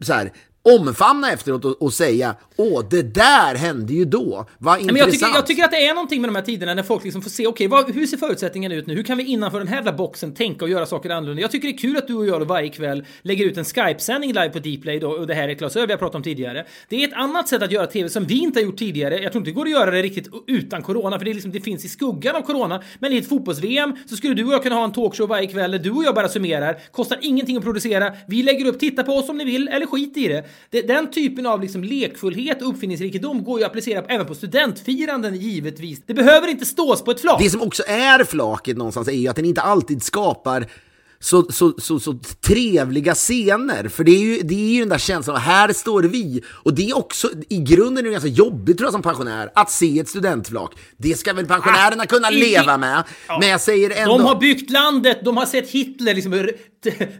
så här, omfamna efteråt och, och, säga åh, det där hände ju då. Vad intressant. Men jag, tycker, jag tycker att det är någonting med de här tiderna när folk liksom får se okej, okay, hur ser förutsättningarna ut nu? Hur kan vi innanför den här boxen tänka och göra saker annorlunda? Jag tycker det är kul att du och jag varje kväll lägger ut en Skype-sändning live på Dplay då, och det här är Klas Öv jag pratat om tidigare. Det är ett annat sätt att göra TV som vi inte har gjort tidigare. Jag tror inte det går att göra det riktigt utan corona, för det, är liksom, det finns i skuggan av corona. Men i ett fotbolls-VM så skulle du och jag kunna ha en talkshow varje kväll där du och jag bara summerar. Kostar ingenting att producera. Vi lägger upp, titta på oss om ni vill, eller skit i det det den typen av liksom lekfullhet och uppfinningsrikedom går ju att applicera även på studentfiranden givetvis. Det behöver inte stås på ett flak. Det som också är flaket någonstans är ju att den inte alltid skapar så, så, så, så trevliga scener. För det är, ju, det är ju den där känslan, här står vi. Och det är också, i grunden är det ganska jobbigt tror jag som pensionär, att se ett studentflak. Det ska väl pensionärerna ah, kunna i, leva med. Ja. Men jag säger ändå... De har byggt landet, de har sett Hitler liksom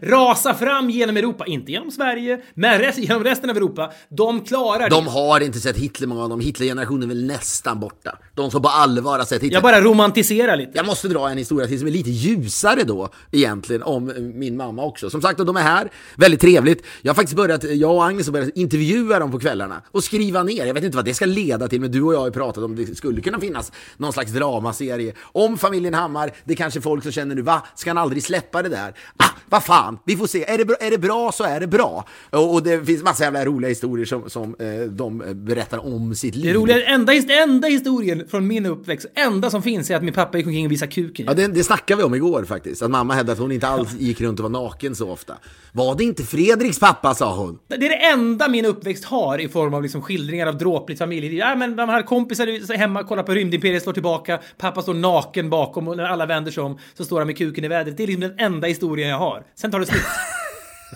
rasa fram genom Europa. Inte genom Sverige, men rest, genom resten av Europa. De klarar De det. har inte sett Hitler, många av dem. Hitlergenerationen är väl nästan borta. De som på allvar har sett Hitler. Jag bara romantiserar lite. Jag måste dra en historia till som är lite ljusare då, egentligen, om min mamma också. Som sagt, de är här. Väldigt trevligt. Jag har faktiskt börjat, jag och Agnes har börjat intervjua dem på kvällarna och skriva ner. Jag vet inte vad det ska leda till, men du och jag har ju pratat om det skulle kunna finnas någon slags dramaserie om familjen Hammar. Det är kanske folk som känner nu, va? Ska han aldrig släppa det där? Ah, vad fan, vi får se. Är det, bra, är det bra så är det bra. Och, och det finns massa jävla roliga historier som, som eh, de berättar om sitt liv. Det roliga, enda, enda historien från min uppväxt, enda som finns är att min pappa gick omkring och visade kuken. Ja, det, det snackade vi om igår faktiskt. Att mamma hävdade att hon inte alls gick runt och var naken så ofta. Var det inte Fredriks pappa, sa hon. Det är det enda min uppväxt har i form av liksom skildringar av dråpligt familjeliv. Ja, men man har kompisar hemma, kollar på Rymdimperiet, slår tillbaka, pappa står naken bakom och när alla vänder sig om så står han med kuken i vädret. Det är liksom den enda historien jag har. Sen tar det slut.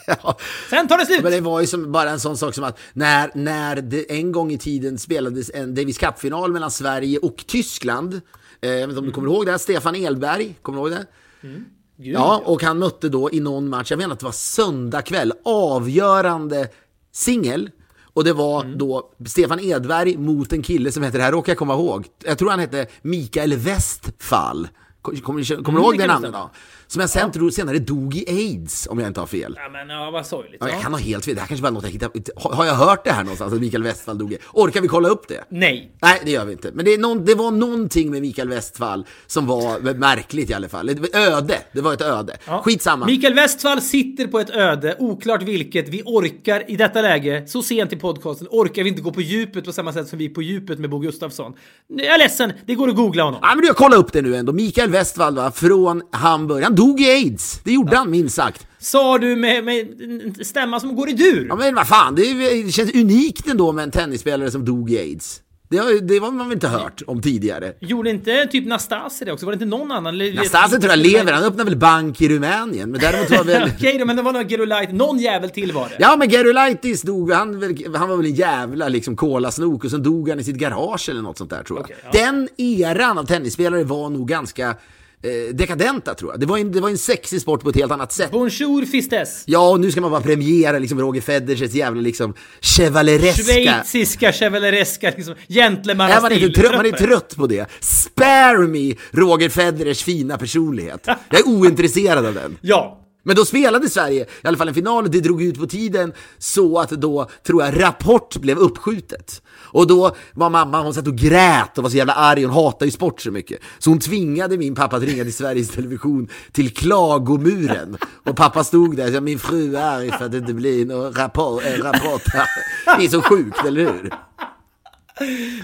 Ja. Sen tar det slut! Men det var ju som bara en sån sak som att när, när det en gång i tiden spelades en Davis Cup-final mellan Sverige och Tyskland. Eh, jag vet inte om du kommer ihåg det? Stefan Elberg, kommer du ihåg det? Mm. Gud, ja, och han mötte då i någon match, jag menar att det var söndag kväll, avgörande singel. Och det var mm. då Stefan Edberg mot en kille som heter, det här råkar jag komma ihåg, jag tror han hette Mikael Westfall. Kommer, kommer, kommer mm, du ihåg det namnet? Då? Som jag sen ja. senare dog i aids, om jag inte har fel. Ja, men ja, vad sorgligt. Ja, jag kan ha helt fel. Det här kanske bara är något jag hittar. Har jag hört det här någonstans, att Mikael Westphal dog i Orkar vi kolla upp det? Nej. Nej, det gör vi inte. Men det, någon, det var någonting med Mikael Westphal som var märkligt i alla fall. Ett öde. Det var ett öde. Ja. Skitsamma. Mikael Westphal sitter på ett öde, oklart vilket. Vi orkar i detta läge, så sent i podcasten, orkar vi inte gå på djupet på samma sätt som vi på djupet med Bo Gustafsson. Jag är ledsen, det går att googla honom. Ja, men du, kolla upp det nu ändå. Mikael Westphal, va, från Hamburg. Han dog i aids. Det gjorde han minst sagt. Sa du med, med stämma som går i dur? Ja men vad fan, det, det känns unikt ändå med en tennisspelare som dog i aids. Det, det var man väl inte hört om tidigare. Gjorde inte typ Nastase det också? Var det inte någon annan? Nastase tror jag lever, han öppnade väl bank i Rumänien. Men däremot var väl... Okej då, men det var nog Gerolite, någon jävel till var det. Ja men Gerolaitis dog, han, han var väl en jävla liksom kolasnok och sen dog han i sitt garage eller något sånt där tror jag. Okay, ja. Den eran av tennisspelare var nog ganska eh, dekadenta tror jag. Det var, en, det var en sexig sport på ett helt annat sätt. Bonjour fistes! Ja, och nu ska man bara premiera liksom Roger Federers jävla liksom chevalereska... Schweiziska chevalereska liksom gentlemannastil. Man, man är trött på det. Spare me Roger Federers fina personlighet. Jag är ointresserad av den. Ja, men då spelade Sverige i alla fall en final det drog ut på tiden så att då, tror jag, Rapport blev uppskjutet. Och då var mamma, hon satt och grät och var så jävla arg, hon hatar ju sport så mycket. Så hon tvingade min pappa att ringa till Sveriges Television till klagomuren. Och pappa stod där, så min fru är arg för att det inte blir någon rapport. Äh, rapport. Det är så sjukt, eller hur?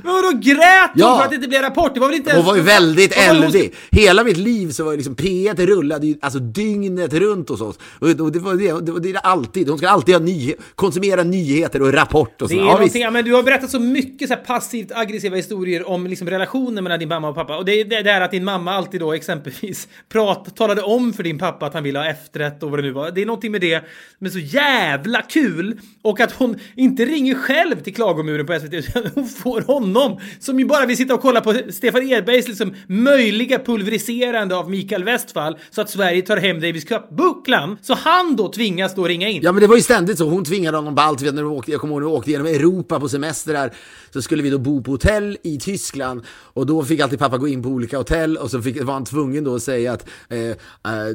Men vadå grät hon ja. för att det inte blev Rapport? Det var väl inte ens... Hon var ju väldigt eldig. Hela mitt liv så var det liksom P1 rullade ju alltså dygnet runt hos oss. Och det var det, det, var det alltid. Hon ska alltid ha nyhe konsumera nyheter och Rapport och så. Det är ja, ja, men du har berättat så mycket så passivt aggressiva historier om liksom relationen mellan din mamma och pappa. Och det är det här att din mamma alltid då exempelvis prat, talade om för din pappa att han ville ha efterrätt och vad det nu var. Det är någonting med det men så jävla kul. Och att hon inte ringer själv till klagomuren på SVT utan hon får honom som ju bara vill sitta och kolla på Stefan Edbergs liksom möjliga pulveriserande av Mikael Westfall så att Sverige tar hem Davis Cup-bucklan. Så han då tvingas då ringa in. Ja, men det var ju ständigt så. Hon tvingade honom på allt. När vi åkte, jag kommer ihåg när vi åkte genom Europa på semestrar så skulle vi då bo på hotell i Tyskland och då fick alltid pappa gå in på olika hotell och så fick, var han tvungen då att säga att eh, äh,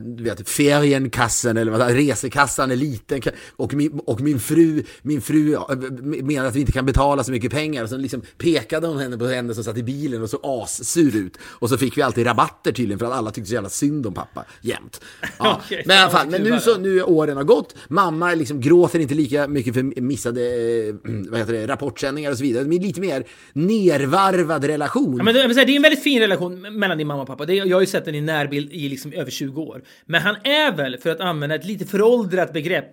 vet, ferienkassan eller vad resekassan är liten och min, och min fru, min fru eh, menar att vi inte kan betala så mycket pengar. Och så liksom pekade hon henne på henne som satt i bilen och såg assur ut. Och så fick vi alltid rabatter tydligen för att alla tyckte så jävla synd om pappa jämt. Ja. okay, men i alla fall, men nu så nu åren har gått. Mamma liksom gråter inte lika mycket för missade eh, vad heter det, rapportsändningar och så vidare. Men lite mer nervarvad relation. Ja, men det, det är en väldigt fin relation mellan din mamma och pappa. Det, jag har ju sett den i närbild i liksom över 20 år. Men han är väl, för att använda ett lite föråldrat begrepp,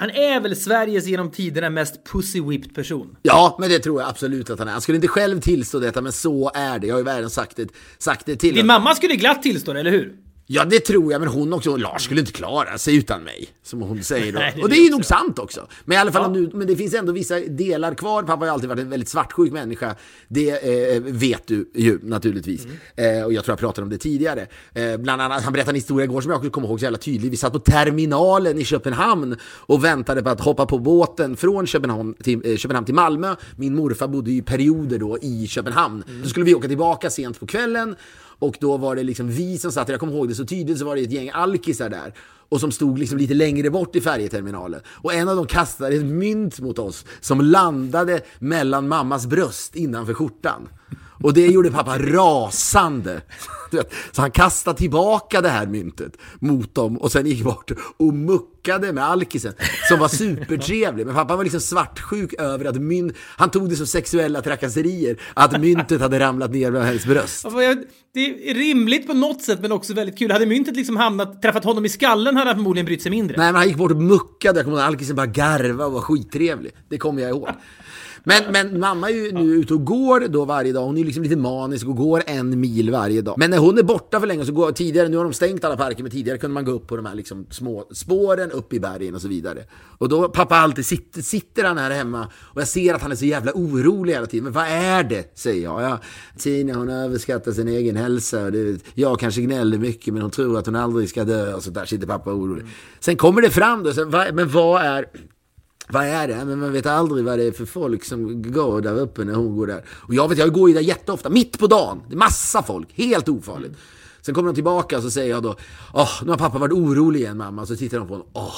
han är väl Sveriges genom tiderna mest pussy-whipped person? Ja, men det tror jag absolut att han är. Han skulle inte själv tillstå detta, men så är det. Jag har ju världen sagt det, sagt det till Din mamma skulle glatt tillstå det, eller hur? Ja, det tror jag, men hon också. Lars skulle inte klara sig utan mig, som hon säger då. Nej, och det är ju nog sant också. Men i alla fall, ja. nu, men det finns ändå vissa delar kvar. Pappa har ju alltid varit en väldigt svartsjuk människa. Det eh, vet du ju naturligtvis. Mm. Eh, och jag tror jag pratade om det tidigare. Eh, bland annat, han berättade en historia igår som jag också kommer ihåg så jävla tydligt. Vi satt på terminalen i Köpenhamn och väntade på att hoppa på båten från Köpenhamn till, eh, Köpenhamn till Malmö. Min morfar bodde i perioder då i Köpenhamn. Mm. Då skulle vi åka tillbaka sent på kvällen och då var det liksom vi som satt jag kommer ihåg det så tydligt, så var det ett gäng alkisar där. Och som stod liksom lite längre bort i färjeterminalen. Och en av dem kastade ett mynt mot oss som landade mellan mammas bröst innanför skjortan. Och det gjorde pappa rasande. Så han kastade tillbaka det här myntet mot dem och sen gick bort och muckade med alkisen som var supertrevlig. Men pappa var liksom svartsjuk över att mynt, han tog det som sexuella trakasserier att myntet hade ramlat ner med hennes bröst. Det är rimligt på något sätt men också väldigt kul. Hade myntet liksom hamnat, träffat honom i skallen hade han förmodligen brytt sig mindre. Nej men han gick bort och muckade. Jag kommer ihåg alkisen bara garva och var skittrevlig. Det kommer jag ihåg. Men, men mamma är ju nu ute och går då varje dag. Hon är liksom lite manisk och går en mil varje dag. Men när hon är borta för länge så går tidigare, nu har de stängt alla parker, men tidigare kunde man gå upp på de här liksom små spåren upp i bergen och så vidare. Och då pappa alltid sitter, sitter han här hemma och jag ser att han är så jävla orolig hela tiden. Men vad är det? Säger jag. Ja, Tina hon överskattar sin egen hälsa. Det, jag kanske gnäller mycket men hon tror att hon aldrig ska dö och så där sitter pappa orolig. Sen kommer det fram då, så, men vad är vad är det? Men man vet aldrig vad det är för folk som går där uppe när hon går där. Och jag vet, jag går ju där jätteofta, mitt på dagen. Det är massa folk, helt ofarligt. Sen kommer de tillbaka och så säger jag då, åh, nu har pappa varit orolig igen mamma. Så tittar de på honom, åh,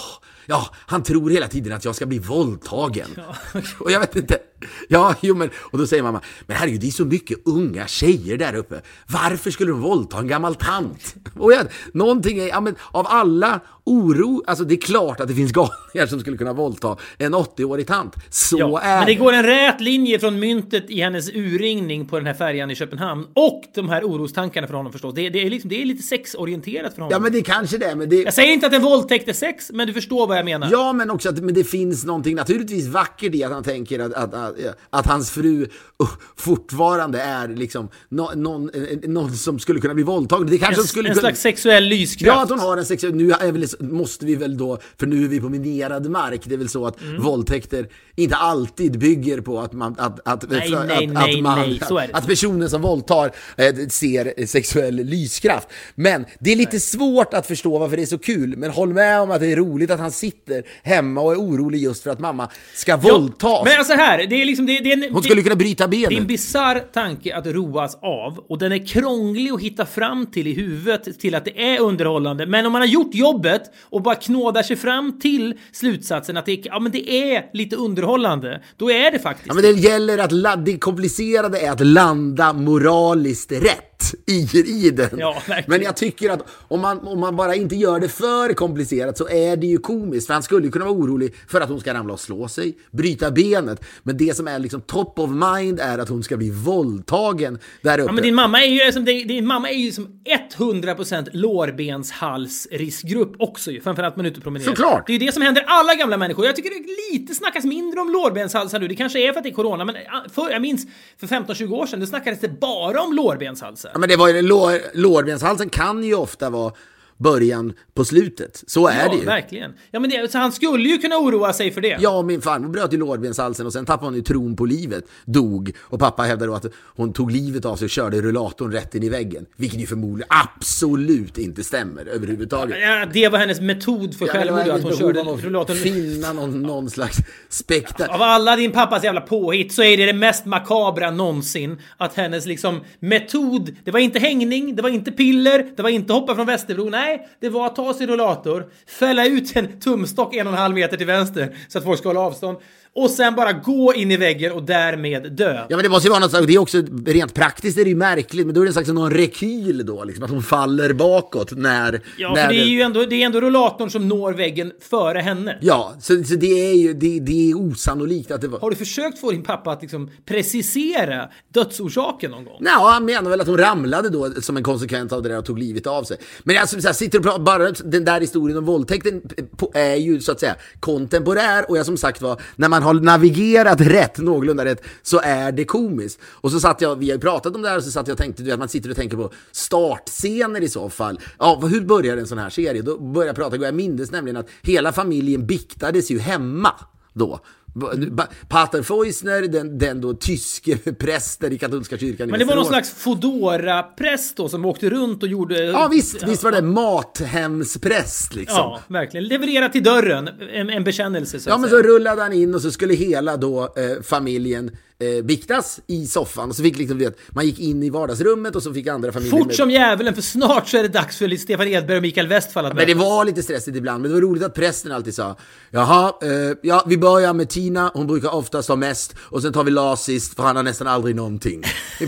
ja, han tror hela tiden att jag ska bli våldtagen. Ja. och jag vet inte, ja, jo men, och då säger mamma, men herregud, det är så mycket unga tjejer där uppe. Varför skulle de våldta en gammal tant? Och jag, någonting är, ja men av alla oro, alltså det är klart att det finns galningar som skulle kunna våldta en 80-årig tant. Så ja, är Men det går en rät linje från myntet i hennes urringning på den här färjan i Köpenhamn och de här orostankarna för honom förstås. Det, det, är, liksom, det är lite sexorienterat för honom. Ja, men det är kanske det, men det... Jag säger inte att en våldtäkt är sex, men du förstår vad jag menar. Ja, men också att men det finns någonting naturligtvis vackert i att han tänker att, att, att att, hans fru fortfarande är liksom no, någon, någon som skulle kunna bli våldtagen. Det kanske en, skulle en kunna... slags sexuell lyskraft. Ja, att hon har en sexuell... Nu väl, måste vi väl då, för nu är vi på minerad mark, det är väl så att mm. våldtäkter inte alltid bygger på att man... Att, att, nej, att, nej, att, nej, man, nej, så är det. Att personen som våldtar eh, ser sexuell lyskraft. Men det är lite nej. svårt att förstå varför det är så kul. Men håll med om att det är roligt att han sitter hemma och är orolig just för att mamma ska våldtas. Men alltså här, det är liksom... Det, det är en, Hon skulle kunna bryta benet. Det är en bisarr tanke att roas av och den är krånglig att hitta fram till i huvudet till att det är underhållande. Men om man har gjort jobbet och bara knådar sig fram till slutsatsen att det, ja, men det är lite underhållande, då är det faktiskt Ja, men det gäller att... Det komplicerade är att landa moraliskt rätt i, i den. Ja, men jag tycker att om man, om man bara inte gör det för komplicerat så är det ju komiskt. För han skulle kunna vara orolig för att hon ska ramla och slå sig, bryta benet. Men det som är liksom top of mind är att hon ska bli våldtagen där uppe. Ja, men din mamma är ju som, din mamma är ju som 100% lårbenshalsriskgrupp också ju. Framförallt man är ute och promenerar. Såklart! Det är ju det som händer alla gamla människor. Jag tycker det lite snackas mindre om lårbenshalsar nu. Det kanske är för att det är corona, men för, jag minns för 15-20 år sedan, då snackades det bara om lårbenshalsar. Ja, men det var ju, lår, lårbenshalsen kan ju ofta vara början på slutet. Så är ja, det ju. verkligen. Ja, men det, han skulle ju kunna oroa sig för det. Ja, min farmor bröt ju lårbenshalsen och sen tappade hon ju tron på livet. Dog. Och pappa hävdade då att hon tog livet av sig och körde rullatorn rätt in i väggen. Vilket ju förmodligen absolut inte stämmer överhuvudtaget. Ja, det var hennes metod för ja, självmord, att hon körde rullatorn. Finna någon, någon slags spekta. Av alla din pappas jävla påhitt så är det det mest makabra någonsin. Att hennes liksom metod, det var inte hängning, det var inte piller, det var inte hoppa från Västerbro. Nej, Nej, det var att ta sin rullator, fälla ut en tumstock en och en halv meter till vänster så att folk ska hålla avstånd och sen bara gå in i väggen och därmed dö. Ja men det måste ju vara något, det är också rent praktiskt är det ju märkligt, men då är det en slags någon rekyl då, liksom att hon faller bakåt när... Ja, när för det är ju ändå, det är ändå rullatorn som når väggen före henne. Ja, så, så det är ju, det, det är osannolikt att det var... Har du försökt få din pappa att liksom precisera dödsorsaken någon gång? Nej, han menar väl att hon ramlade då som en konsekvens av det där och tog livet av sig. Men alltså, så här, sitter och pratar, bara den där historien om våldtäkten är ju så att säga kontemporär och jag som sagt var, när man man har navigerat rätt, någorlunda rätt, så är det komiskt. Och så satt jag, vi har ju pratat om det här, och så satt jag och tänkte, du vet, man sitter och tänker på startscener i så fall. Ja, hur börjar en sån här serie? Då börjar jag prata, jag mindes nämligen att hela familjen biktades ju hemma då. Pater Feusner, den, den då tyske prästen i katolska kyrkan Men det var någon slags fodora präst då som åkte runt och gjorde... Ja visst, visst var det mathemspräst liksom. Ja, verkligen. Leverera till dörren, en, en bekännelse så Ja, men så rullade han in och så skulle hela då eh, familjen eh, biktas i soffan. Och så fick liksom, vet, man gick in i vardagsrummet och så fick andra familjer... Fort med... som djävulen, för snart så är det dags för Stefan Edberg och Mikael Westphal att Men det var lite stressigt ibland, men det var roligt att prästen alltid sa Jaha, eh, ja, vi börjar med Tina, hon brukar oftast ha mest, och sen tar vi Lars sist, för han har nästan aldrig någonting.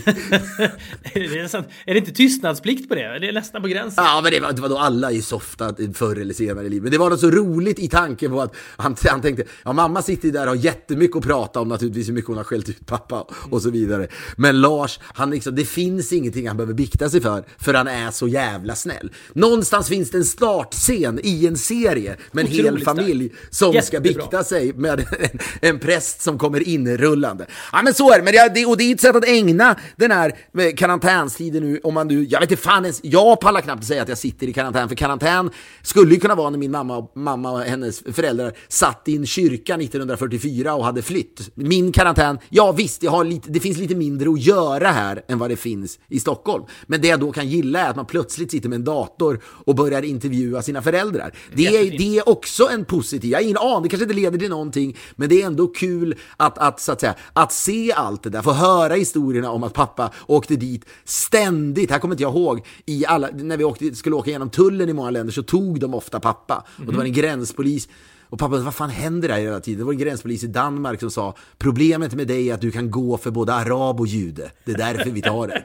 är, det nästan, är det inte tystnadsplikt på det? Det är nästan på gränsen. Ja, men det var, det var då alla i softa förr eller senare i livet. Men det var något så roligt i tanken på att han, han tänkte, ja mamma sitter där och har jättemycket att prata om naturligtvis, hur mycket hon har skällt ut pappa och så vidare. Men Lars, han liksom, det finns ingenting han behöver bikta sig för, för han är så jävla snäll. Någonstans finns det en startscen i en serie med en Otroligt hel familj som Jättebra. ska bikta sig med en, en präst som kommer inrullande. Ja men så är det, men det, och det är ett sätt att ägna den här eh, karantänstiden nu, om man nu, jag vet inte fan ens, jag pallar knappt säga att jag sitter i karantän, för karantän skulle ju kunna vara när min mamma, mamma och hennes föräldrar satt i en kyrka 1944 och hade flytt. Min karantän, ja visst, jag har lite, det finns lite mindre att göra här än vad det finns i Stockholm. Men det jag då kan gilla är att man plötsligt sitter med en dator och börjar intervjua sina föräldrar. Det är, det är också en positiv, jag har ingen aning, det kanske inte leder till någonting, men det är ändå kul att, att, så att, säga, att se allt det där, få höra historierna om att pappa åkte dit ständigt. Här kommer inte jag ihåg, i alla, när vi åkte, skulle åka genom tullen i många länder så tog de ofta pappa. Och det var en gränspolis och pappa, vad fan händer där hela tiden? Det var en gränspolis i Danmark som sa Problemet med dig är att du kan gå för både arab och jude. Det är därför vi tar det.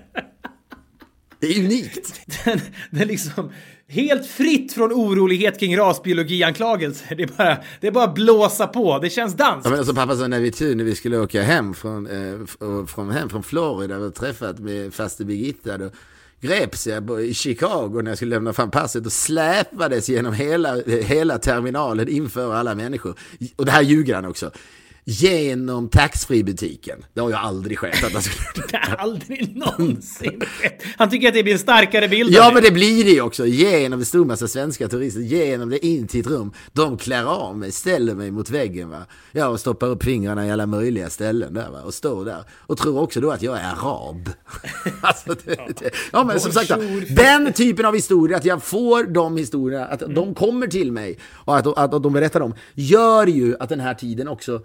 Det är unikt. Den, den liksom helt fritt från orolighet kring rasbiologianklagelser. Det är bara, det är bara blåsa på. Det känns dans. Ja, men alltså, pappa sa när vi, när vi skulle åka hem från, eh, från, hem från Florida och träffat med faste Birgitta. Då, greps jag i Chicago när jag skulle lämna fram passet och släpades genom hela, hela terminalen inför alla människor. Och det här ljuger han också genom taxfree-butiken. Det har ju aldrig skett. Att det har aldrig någonsin skett. Han tycker att det blir en starkare bild. Ja, men det blir det ju också. Genom en massa svenska turister, genom det in till ett rum. De klär av mig, ställer mig mot väggen va. Ja, och stoppar upp fingrarna i alla möjliga ställen där va. Och står där. Och tror också då att jag är arab. alltså, det, det. Ja, men som sagt, den typen av historia, att jag får de historierna, att mm. de kommer till mig och att, att, att de berättar dem, gör ju att den här tiden också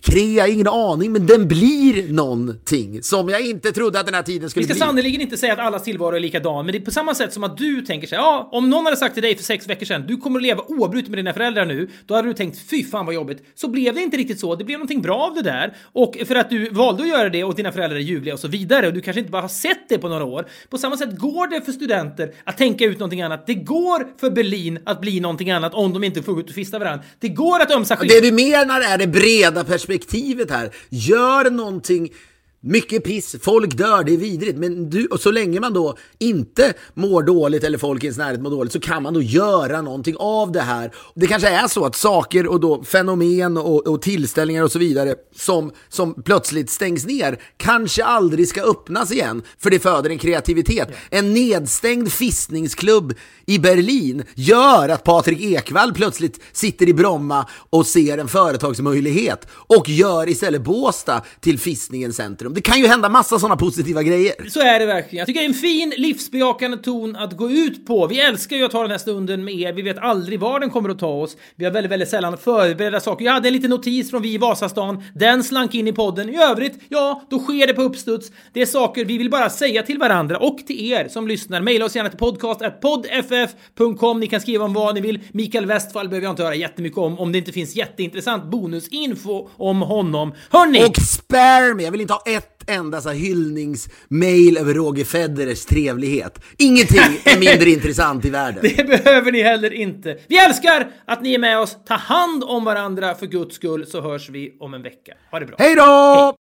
Krea, ingen aning, men den blir någonting som jag inte trodde att den här tiden skulle bli. Vi ska sannerligen inte säga att allas tillvaro är likadan, men det är på samma sätt som att du tänker sig, ja, om någon hade sagt till dig för sex veckor sedan, du kommer att leva oavbrutet med dina föräldrar nu, då hade du tänkt, fy fan vad jobbigt. Så blev det inte riktigt så, det blev någonting bra av det där. Och för att du valde att göra det och dina föräldrar är ljuvliga och så vidare, och du kanske inte bara har sett det på några år. På samma sätt går det för studenter att tänka ut någonting annat. Det går för Berlin att bli någonting annat om de inte får gå ut och fista varandra. Det går att ömsa skit. Det du menar är det breda perspektivet här. Gör någonting mycket piss, folk dör, det är vidrigt. Men du, och så länge man då inte mår dåligt eller folk i ens närhet mår dåligt så kan man då göra någonting av det här. Det kanske är så att saker och då fenomen och, och tillställningar och så vidare som, som plötsligt stängs ner kanske aldrig ska öppnas igen för det föder en kreativitet. En nedstängd fistningsklubb i Berlin gör att Patrik Ekwall plötsligt sitter i Bromma och ser en företagsmöjlighet och gör istället Båsta till fistningens centrum. Det kan ju hända massa sådana positiva grejer. Så är det verkligen. Jag tycker det är en fin livsbejakande ton att gå ut på. Vi älskar ju att ta den här stunden med er. Vi vet aldrig var den kommer att ta oss. Vi har väldigt, väldigt sällan förberedda saker. Jag hade en liten notis från vi i Vasastan. Den slank in i podden. I övrigt, ja, då sker det på uppstuds. Det är saker vi vill bara säga till varandra och till er som lyssnar. Maila oss gärna till podcast.poddff.com. Ni kan skriva om vad ni vill. Mikael Westfall behöver jag inte höra jättemycket om om det inte finns jätteintressant bonusinfo om honom. Hörni! Och spare me! Jag vill inte ha ett enda så hyllningsmail över Roger Federers trevlighet. Ingenting är mindre intressant i världen. Det behöver ni heller inte. Vi älskar att ni är med oss. Ta hand om varandra för guds skull så hörs vi om en vecka. Ha det bra. Hej då!